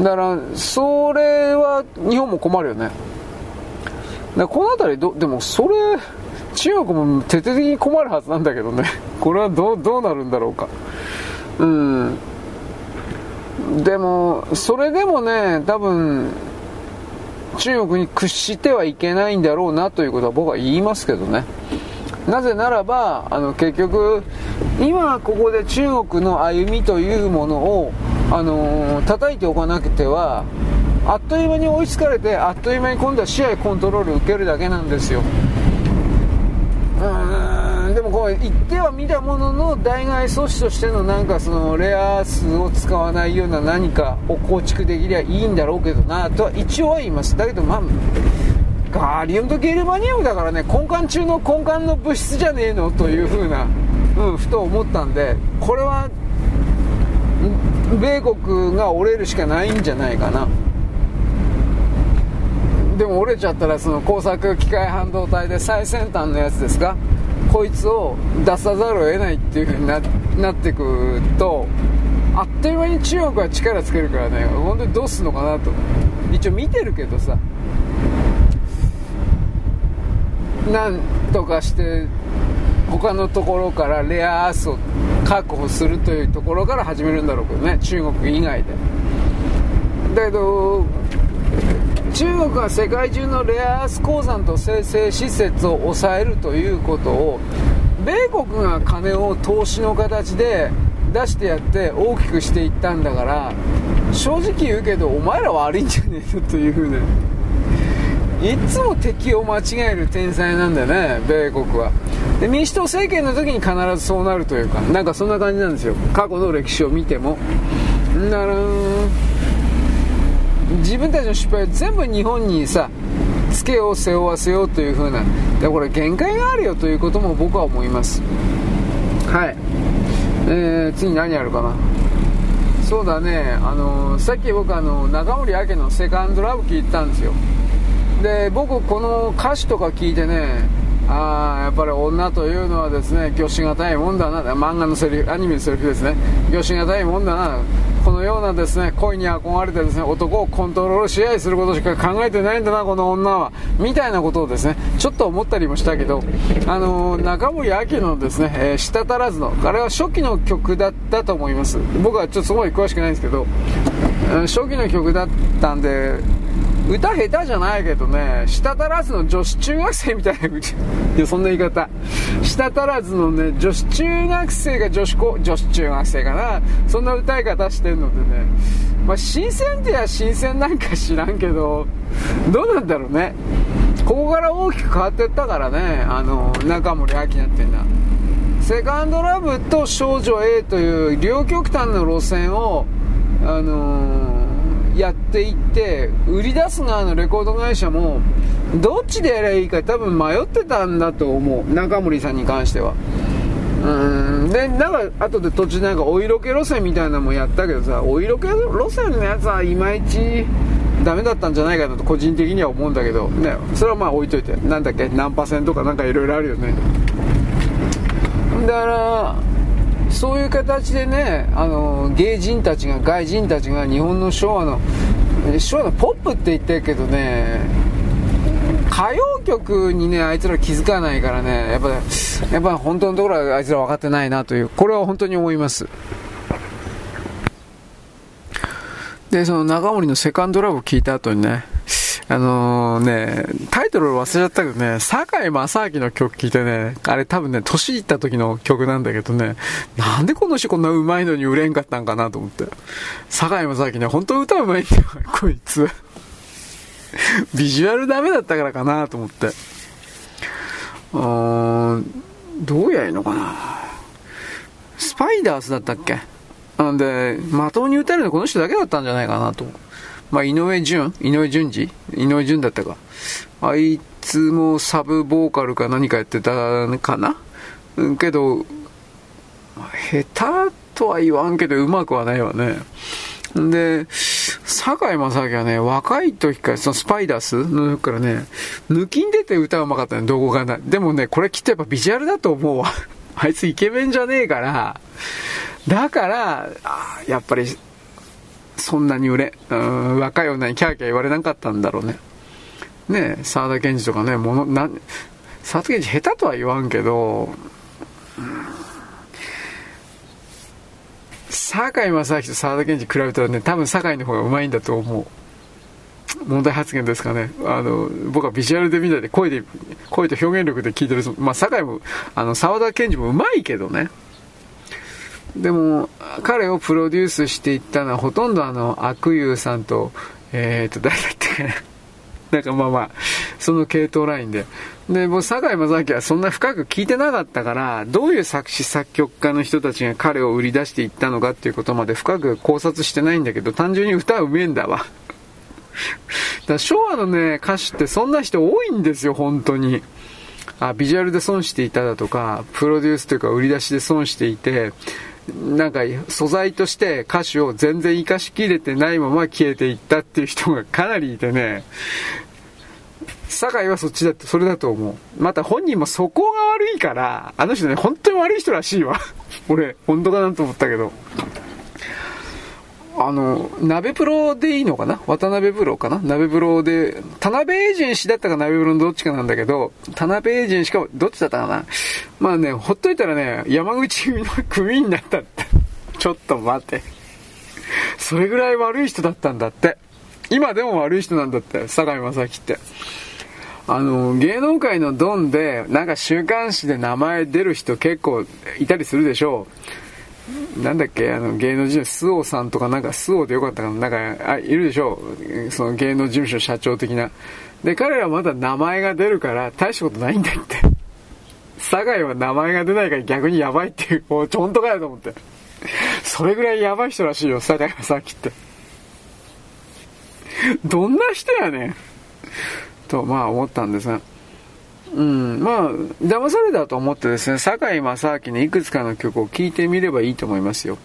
だから、それは日本も困るよね。だこの辺りど、でもそれ、中国も徹底的に困るはずなんだけどね。これはどう、どうなるんだろうか。うん。でも、それでもね、多分、中国に屈してはいけないんだろうなということは僕は言いますけどね。なぜならば、あの、結局、今ここで中国の歩みというものをあのー、叩いておかなくてはあっという間に追いつかれてあっという間に今度は試合コントロール受けるだけなんですよ。うんでもこう言っては見たものの代替措置としてのなんかそのレアアースを使わないような何かを構築できりゃいいんだろうけどなとは一応は言います。だけどまあガリウムとゲルマニウムだからね根幹中の根幹の物質じゃねえのというふうな、うん、ふと思ったんでこれは米国が折れるしかないんじゃないかな。でも折れちゃったらその工作機械半導体で最先端のやつですがこいつを出さざるを得ないっていう風にななってくとあっという間に中国は力つけるからね本当にどうすんのかなと。一応見てるけどさ。なんとかして他のところからレアアースを確保するというところから始めるんだろうけどね。中国以外で。だけど中国は世界中のレアアース鉱山と生成施設を抑えるということを米国が金を投資の形で出してやって大きくしていったんだから正直言うけどお前ら悪いんじゃねえの？というふうないつも敵を間違える天才なんだよね米国は。で民主党政権の時に必ずそうなるというかなんかそんな感じなんですよ。過去の歴史を見ても。だから自分たちの失敗を全部日本にさつけを背負わせようという風なでこれ限界があるよということも僕は思います。はい。えー、次何やるかな。そうだね。あのさっき僕あの中森明のセカンドラブ聞いたんですよ。で僕この歌詞とか聞いてねあやっぱり女というのはですね魚しがたいもんだな。漫画のセリフアニメのセリフですね。魚しがたいもんだな。このようなですね恋に憧れてですね男をコントロール支配することしか考えてないんだなこの女は。みたいなことをですねちょっと思ったりもしたけどあのー、中森明のですね、えー、舌足らずのあれは初期の曲だったと思います。僕はちょっとすごい詳しくないんですけど初期の曲だったんで歌下手じゃないけどね、舌足らずの女子中学生みたいな、いや、そんな言い方。舌足らずのね、女子中学生が女子高、女子中学生かな。そんな歌い方してんのでね。まあ、新鮮ってや新鮮なんか知らんけど、どうなんだろうね。ここから大きく変わってったからね、あの、中森明菜ってんだ。セカンドラブと少女 A という両極端の路線を、あのーやっていって売り出す側のレコード会社もどっちでやればいいか多分迷ってたんだと思う。中森さんに関しては。うん。でなんか後で途中なんかお色気路線みたいなのもやったけどさお色気路線のやつはいまいちダメだったんじゃないかなと個人的には思うんだけど。ね。それはまあ置いといて。なんだっけ？ナンパ船とかなんかいろいろあるよね。だからそういう形でね、あの、芸人たちが、外人たちが日本の昭和の、昭和のポップって言ってるけどね、歌謡曲にね、あいつら気づかないからね、やっぱ、やっぱ本当のところはあいつら分かってないなという、これは本当に思います。で、その中森のセカンドラブを聞いた後にね、あの、ね、タイトル忘れちゃったけどね、堺正明の曲聴いてね、あれ多分ね、年いった時の曲なんだけどね、なんでこの人こんな上手いのに売れんかったんかなと思って。堺正明ね、本当歌上手いんだよ、こいつ。ビジュアルダメだったからかなと思って。うーん、どうやいいのかな。スパイダースだったっけなんで、まともに歌えるのこの人だけだったんじゃないかなと。まあ、井上淳井上淳二井上淳だったか。あいつもサブボーカルか何かやってたかな？うん、けど、下手とは言わんけど、うまくはないわね。で、堺正明はね、若い時から、そのスパイダースの時からね、抜きん出て歌うまかったね、どこがない。でもね、これきっとやっぱビジュアルだと思うわ。あいつイケメンじゃねえから、だから、やっぱりそんなに売れ、うん、若い女にキャーキャー言われなかったんだろうね。ねえ、沢田研二とかね、もの、な、沢田研二下手とは言わんけど、うん、正明と沢田研二比べたらね、多分堺の方がうまいんだと思う。問題発言ですかね。あの、僕はビジュアルで見ないで声で、声と表現力で聞いてる。まあ、堺も、あの、沢田研二もうまいけどね。でも、彼をプロデュースしていったのは、ほとんどあの、悪友さんと、えーと、誰だったかな。なんかまあまあ、その系統ラインで。で、もう、坂井正明はそんな深く聞いてなかったから、どういう作詞作曲家の人たちが彼を売り出していったのかっていうことまで深く考察してないんだけど、単純に歌うめえんだわ。だ昭和のね、歌手ってそんな人多いんですよ、本当に。あ、ビジュアルで損していただとか、プロデュースというか売り出しで損していて、なんか素材として歌手を全然活かしきれてないまま消えていったっていう人がかなりいてね、酒井はそっちだって、それだと思う。また本人もそこが悪いから、あの人ね、本当に悪い人らしいわ。俺、本当かなと思ったけど。あの、鍋プロでいいのかな？渡辺プロかな？鍋プロで、田辺エージェンシーだったか鍋プロのどっちかなんだけど、田辺エージェンシーか、どっちだったかな？まあね、ほっといたらね、山口組の組になったって。ちょっと待って。それぐらい悪い人だったんだって。今でも悪い人なんだって、坂井正明って。あの、芸能界のドンで、なんか週刊誌で名前出る人結構いたりするでしょう。なんだっけ、あの、芸能事務所、スオさんとかなんか、スオでよかったかな、なんか、あ、いるでしょ？う。その芸能事務所社長的な。で、彼らはまだ名前が出るから、大したことないんだって。酒井は名前が出ないから逆にやばいっていう、もうちょんとかやと思って。それぐらいやばい人らしいよ、酒井はさっきって。どんな人やねん。と、まあ思ったんですが。うん、まあ、騙されたと思ってですね、堺正明のいくつかの曲を聴いてみればいいと思いますよ。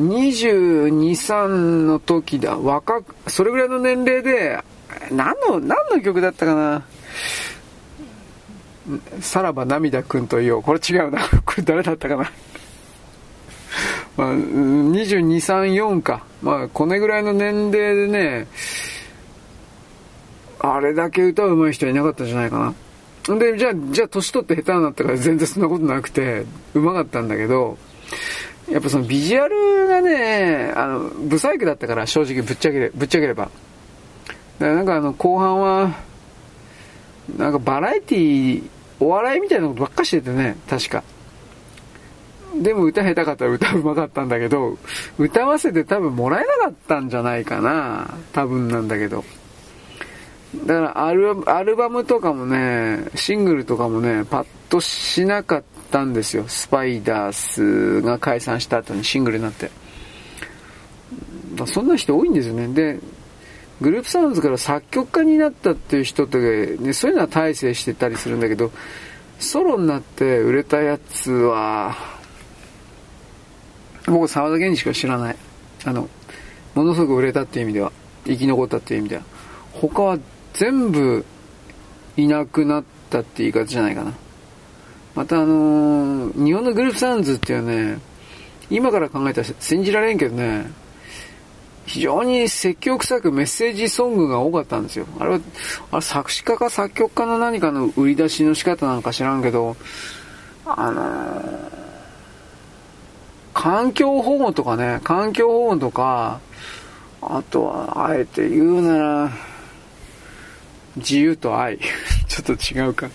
22、3の時だ、若く、それぐらいの年齢で、何の、何の曲だったかな？さらば涙くんと言おう。これ違うな。これ誰だったかな？まあ、22、3、4か。まあ、これぐらいの年齢でね、あれだけ歌うまい人はいなかったんじゃないかな。で、じゃあ、じゃあ、年取って下手になったから 全然そんなことなくて、うまかったんだけど、やっぱそのビジュアルがね、あの、不細工だったから、正直ぶっちゃけれ、ぶっちゃければ。だからなんかあの、後半は、なんかバラエティー、お笑いみたいなことばっかしててね、確か。でも歌下手かったら歌うまかったんだけど、歌わせて多分もらえなかったんじゃないかな。多分なんだけど。だからアルアルバムとかもね、シングルとかもね、パッとしなかったんですよ。スパイダースが解散した後にシングルになって。そんな人多いんですよね。で、グループサウンズから作曲家になったっていう人って、ね、そういうのは大成してたりするんだけど、ソロになって売れたやつは、僕沢田源氏しか知らない。あの、ものすごく売れたっていう意味では、生き残ったっていう意味では。他は全部いなくなったって言い方じゃないかな。またあのー、日本のグループサウンズっていうね、今から考えたら信じられんけどね、非常に説教臭くメッセージソングが多かったんですよ。あれは、あれ作詞家か作曲家の何かの売り出しの仕方なんか知らんけど、あのー、環境保護とかね、環境保護とか、あとは、あえて言うなら、自由と愛。ちょっと違うか。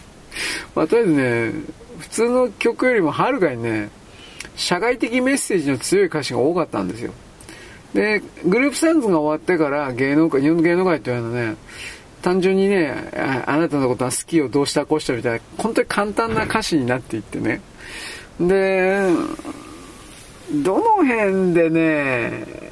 まあ、とりあえずね、普通の曲よりもはるかにね、社会的メッセージの強い歌詞が多かったんですよ。で、グループサンズが終わってから芸能界、日本の芸能界っていうのはね、単純にねあ、あなたのことは好きをどうしたこうしたみたいな、本当に簡単な歌詞になっていってね。で、どの辺でね、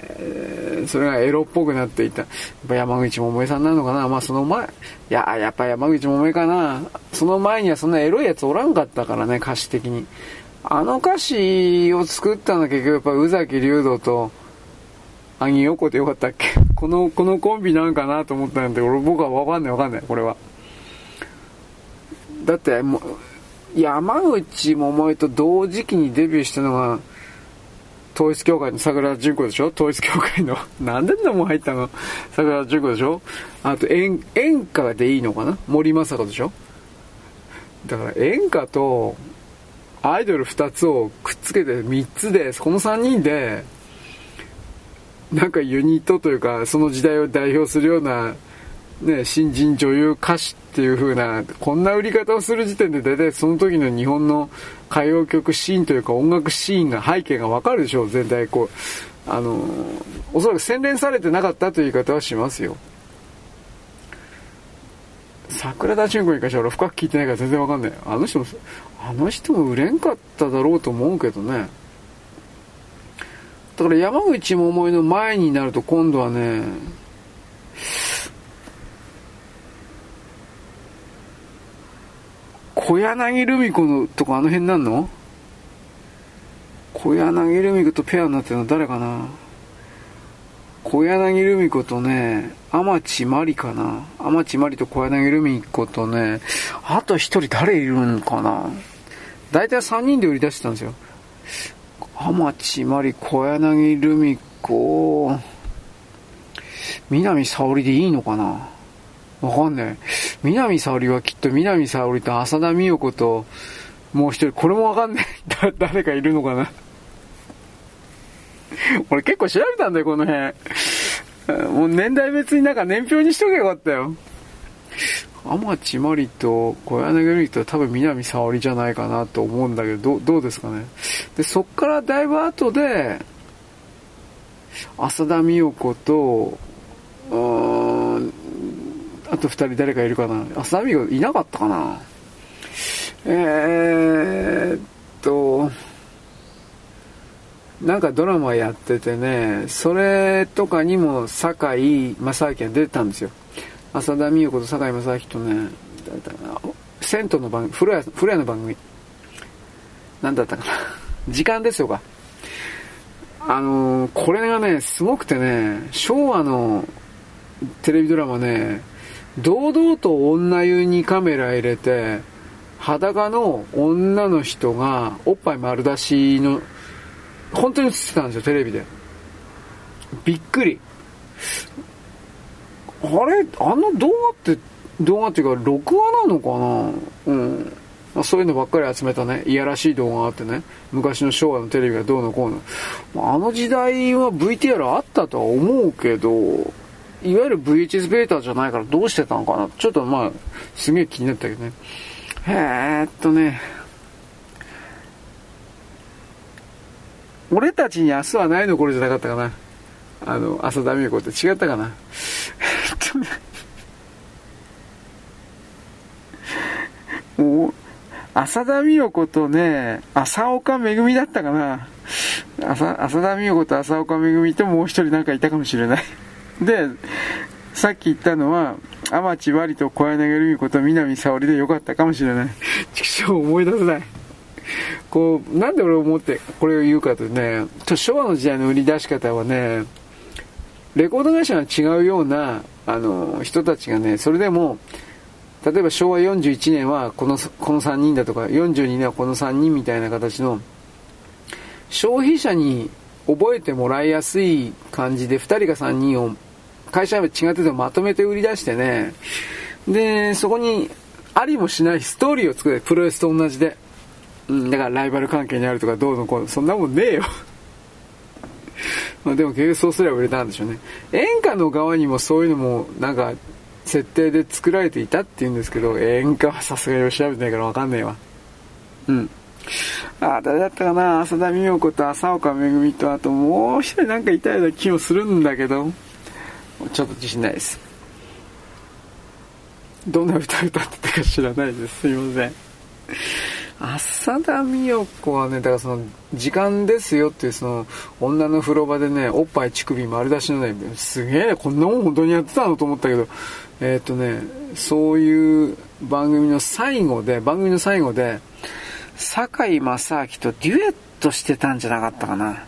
それがエロっぽくなっていた。やっぱ山口百恵さんなのかな？まあその前、いや、やっぱ山口百恵かな？その前にはそんなエロいやつおらんかったからね、歌詞的に。あの歌詞を作ったのは結局やっぱ宇崎竜斗と、アニヨコでよかったっけ？この、このコンビなんかなと思ったんで、俺僕はわかんないわかんない、これは。だって、もう、山口百恵と同時期にデビューしたのが、統一教会の桜田淳子でしょ？統一教会の。何でんなもん入ったの？桜田淳子でしょ？あと演、演歌でいいのかな？森正子でしょ？だから演歌とアイドル2つをくっつけて3つで、この3人で、なんかユニットというか、その時代を代表するような、ね、新人女優歌手っていう風な、こんな売り方をする時点で大体その時の日本の歌謡曲シーンというか音楽シーンが背景がわかるでしょう、全体こう。あの、おそらく洗練されてなかったという言い方はしますよ。桜田淳子に関しては俺深く聞いてないから全然わかんない。あの人も、あの人も売れんかっただろうと思うけどね。だから山口百恵の前になると今度はね、小柳ルミ子のとかあの辺なんの？小柳ルミ子とペアになってるの誰かな？小柳ルミ子とね、天地真理かな？天地真理と小柳ルミ子とね、あと一人誰いるんかな？大体3人で売り出してたんですよ。天地真理、小柳ルミ子、南沙織でいいのかな？わかんない。南沙織はきっと南沙織と浅田美代子と、もう一人、これもわかんない。だ、誰かいるのかな 俺結構調べたんだよ、この辺。もう年代別になんか年表にしとけばよかったよ。天地真理と小柳ルミと多分南沙織じゃないかなと思うんだけど、どどうですかね。で、そっからだいぶ後で、浅田美代子と、うんあと二人誰かいるかな浅田美代いなかったかなえーっと、なんかドラマやっててね、それとかにも堺正明が出てたんですよ。浅田美代子と堺正明とね、誰だったかな、銭湯の番組、風呂屋、の番組。なんだったかな。時間ですよか。あのー、これがね、すごくてね、昭和のテレビドラマね、堂々と女湯にカメラ入れて、裸の女の人がおっぱい丸出しの本当に映ってたんですよ、テレビで。びっくり。あれ？あの動画って、動画っていうか、録画なのかな？うん。そういうのばっかり集めたね、いやらしい動画があってね、昔の昭和のテレビがどうのこうの。あの時代は VTR あったとは思うけど、いわゆる VHS ベータじゃないからどうしてたのかなちょっとまあ、すげえ気になったけどね。えーっとね、俺たちに明日はないの頃じゃなかったかな。あの、浅田美代子って違ったかな。えっとねもう、浅田美代子とね、浅岡めぐみだったかな。浅浅田美代子と浅岡めぐみともう一人なんかいたかもしれない。で、さっき言ったのは、天地割と小柳ルミ子と南沙織でよかったかもしれない。畜生思い出せない。こう、なんで俺思ってこれを言うかとね、昭和の時代の売り出し方はね、レコード会社が違うような、あの、人たちがね、それでも、例えば昭和41年はこの、この3人だとか、42年はこの3人みたいな形の、消費者に覚えてもらいやすい感じで2人か3人を会社は違っててもまとめて売り出してね、で、そこにありもしないストーリーを作る。プロレスと同じで。うん、だからライバル関係にあるとかどうのこうの、そんなもんねえよ。まあでも結局そうすれば売れたんでしょうね。演歌の側にもそういうのもなんか設定で作られていたって言うんですけど、演歌はさすがに調べてないからわかんねえわ。うん。あ、誰だったかな？浅田美代子と浅岡めぐみと、あともう一人なんかいたような気もするんだけど、ちょっと自信ないです。どんな歌歌ってたか知らないです。すいません。浅田美代子はね、だからその、時間ですよっていうその、女の風呂場でね、おっぱい乳首丸出しのね、すげえ、こんなもん本当にやってたのと思ったけど、えっ、ー、とね、そういう番組の最後で、番組の最後で、堺正明とデュエットしてたんじゃなかったかな。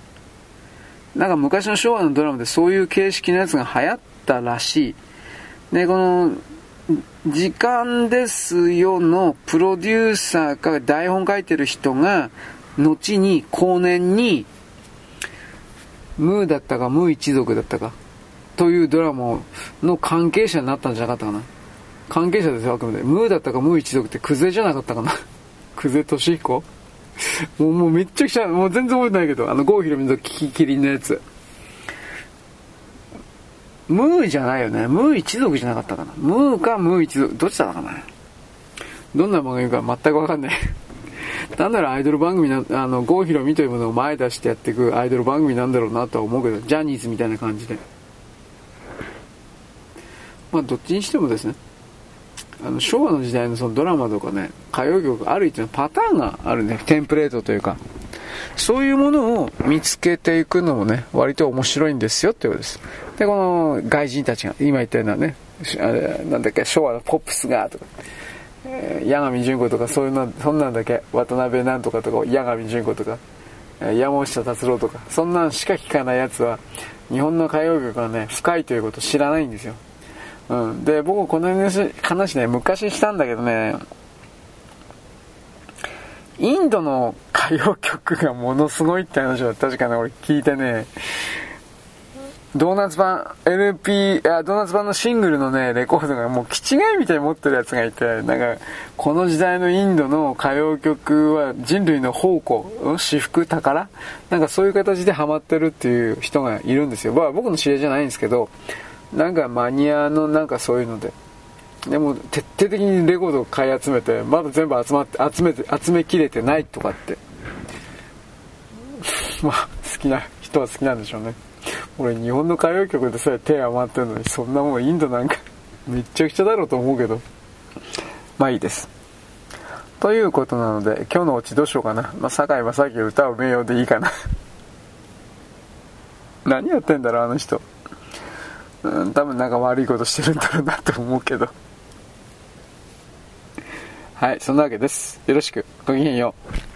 なんか昔の昭和のドラマでそういう形式のやつが流行ったらしい。で、この、時間ですよのプロデューサーか台本書いてる人が、後に後年に、ムーだったかムー一族だったか、というドラマの関係者になったんじゃなかったかな。関係者ですよ、あくまで。ムーだったかムー一族ってクゼじゃなかったかな。クゼトシヒコ もう、もうめっちゃくちゃ、もう全然覚えてないけど、あの、郷ひろみの聞き切りのやつ。ムーじゃないよね。ムー一族じゃなかったかな。ムーかムー一族、どっちだったかな。どんな番組か全くわかんない。単なるアイドル番組な、あの、郷ひろみというものを前出してやっていくアイドル番組なんだろうなとは思うけど、ジャニーズみたいな感じで。まあ、どっちにしてもですね、あの、昭和の時代のそのドラマとかね、歌謡曲ある一定のパターンがあるね、テンプレートというか。そういうものを見つけていくのもね、割と面白いんですよってことです。で、この外人たちが、今言ったようなねあれ、なんだっけ、昭和のポップスが、とか、八神純子とかそういうの、そんなんだっけ、渡辺なんとかとか、八神純子とか、山下達郎とか、そんなんしか聞かないやつは、日本の歌謡曲がね、深いということを知らないんですよ。うん。で、僕この話ね、昔したんだけどね、インドの歌謡曲がものすごいって話を確かに俺聞いてね、ドーナツ版、LP、あドーナツ版のシングルのね、レコードがもう気違いみたいに持ってるやつがいて、なんか、この時代のインドの歌謡曲は人類の宝庫、私服、宝なんかそういう形でハマってるっていう人がいるんですよ。まあ僕の知り合いじゃないんですけど、なんかマニアのなんかそういうので、でも徹底的にレコードを買い集めてまだ全部集まって集めて集めきれてないとかって。まあ好きな人は好きなんでしょうね。俺日本の歌謡曲でさえ手余ってるのにそんなもんインドなんか。めっちゃくちゃだろうと思うけど。まあいいです。ということなので今日のオチどうしようかな。まあ堺正明歌う名誉でいいかな。何やってんだろう、あの人。うん、多分なんか悪いことしてるんだろうなと思うけど。はい、そんなわけです。よろしく。ごきげんよう。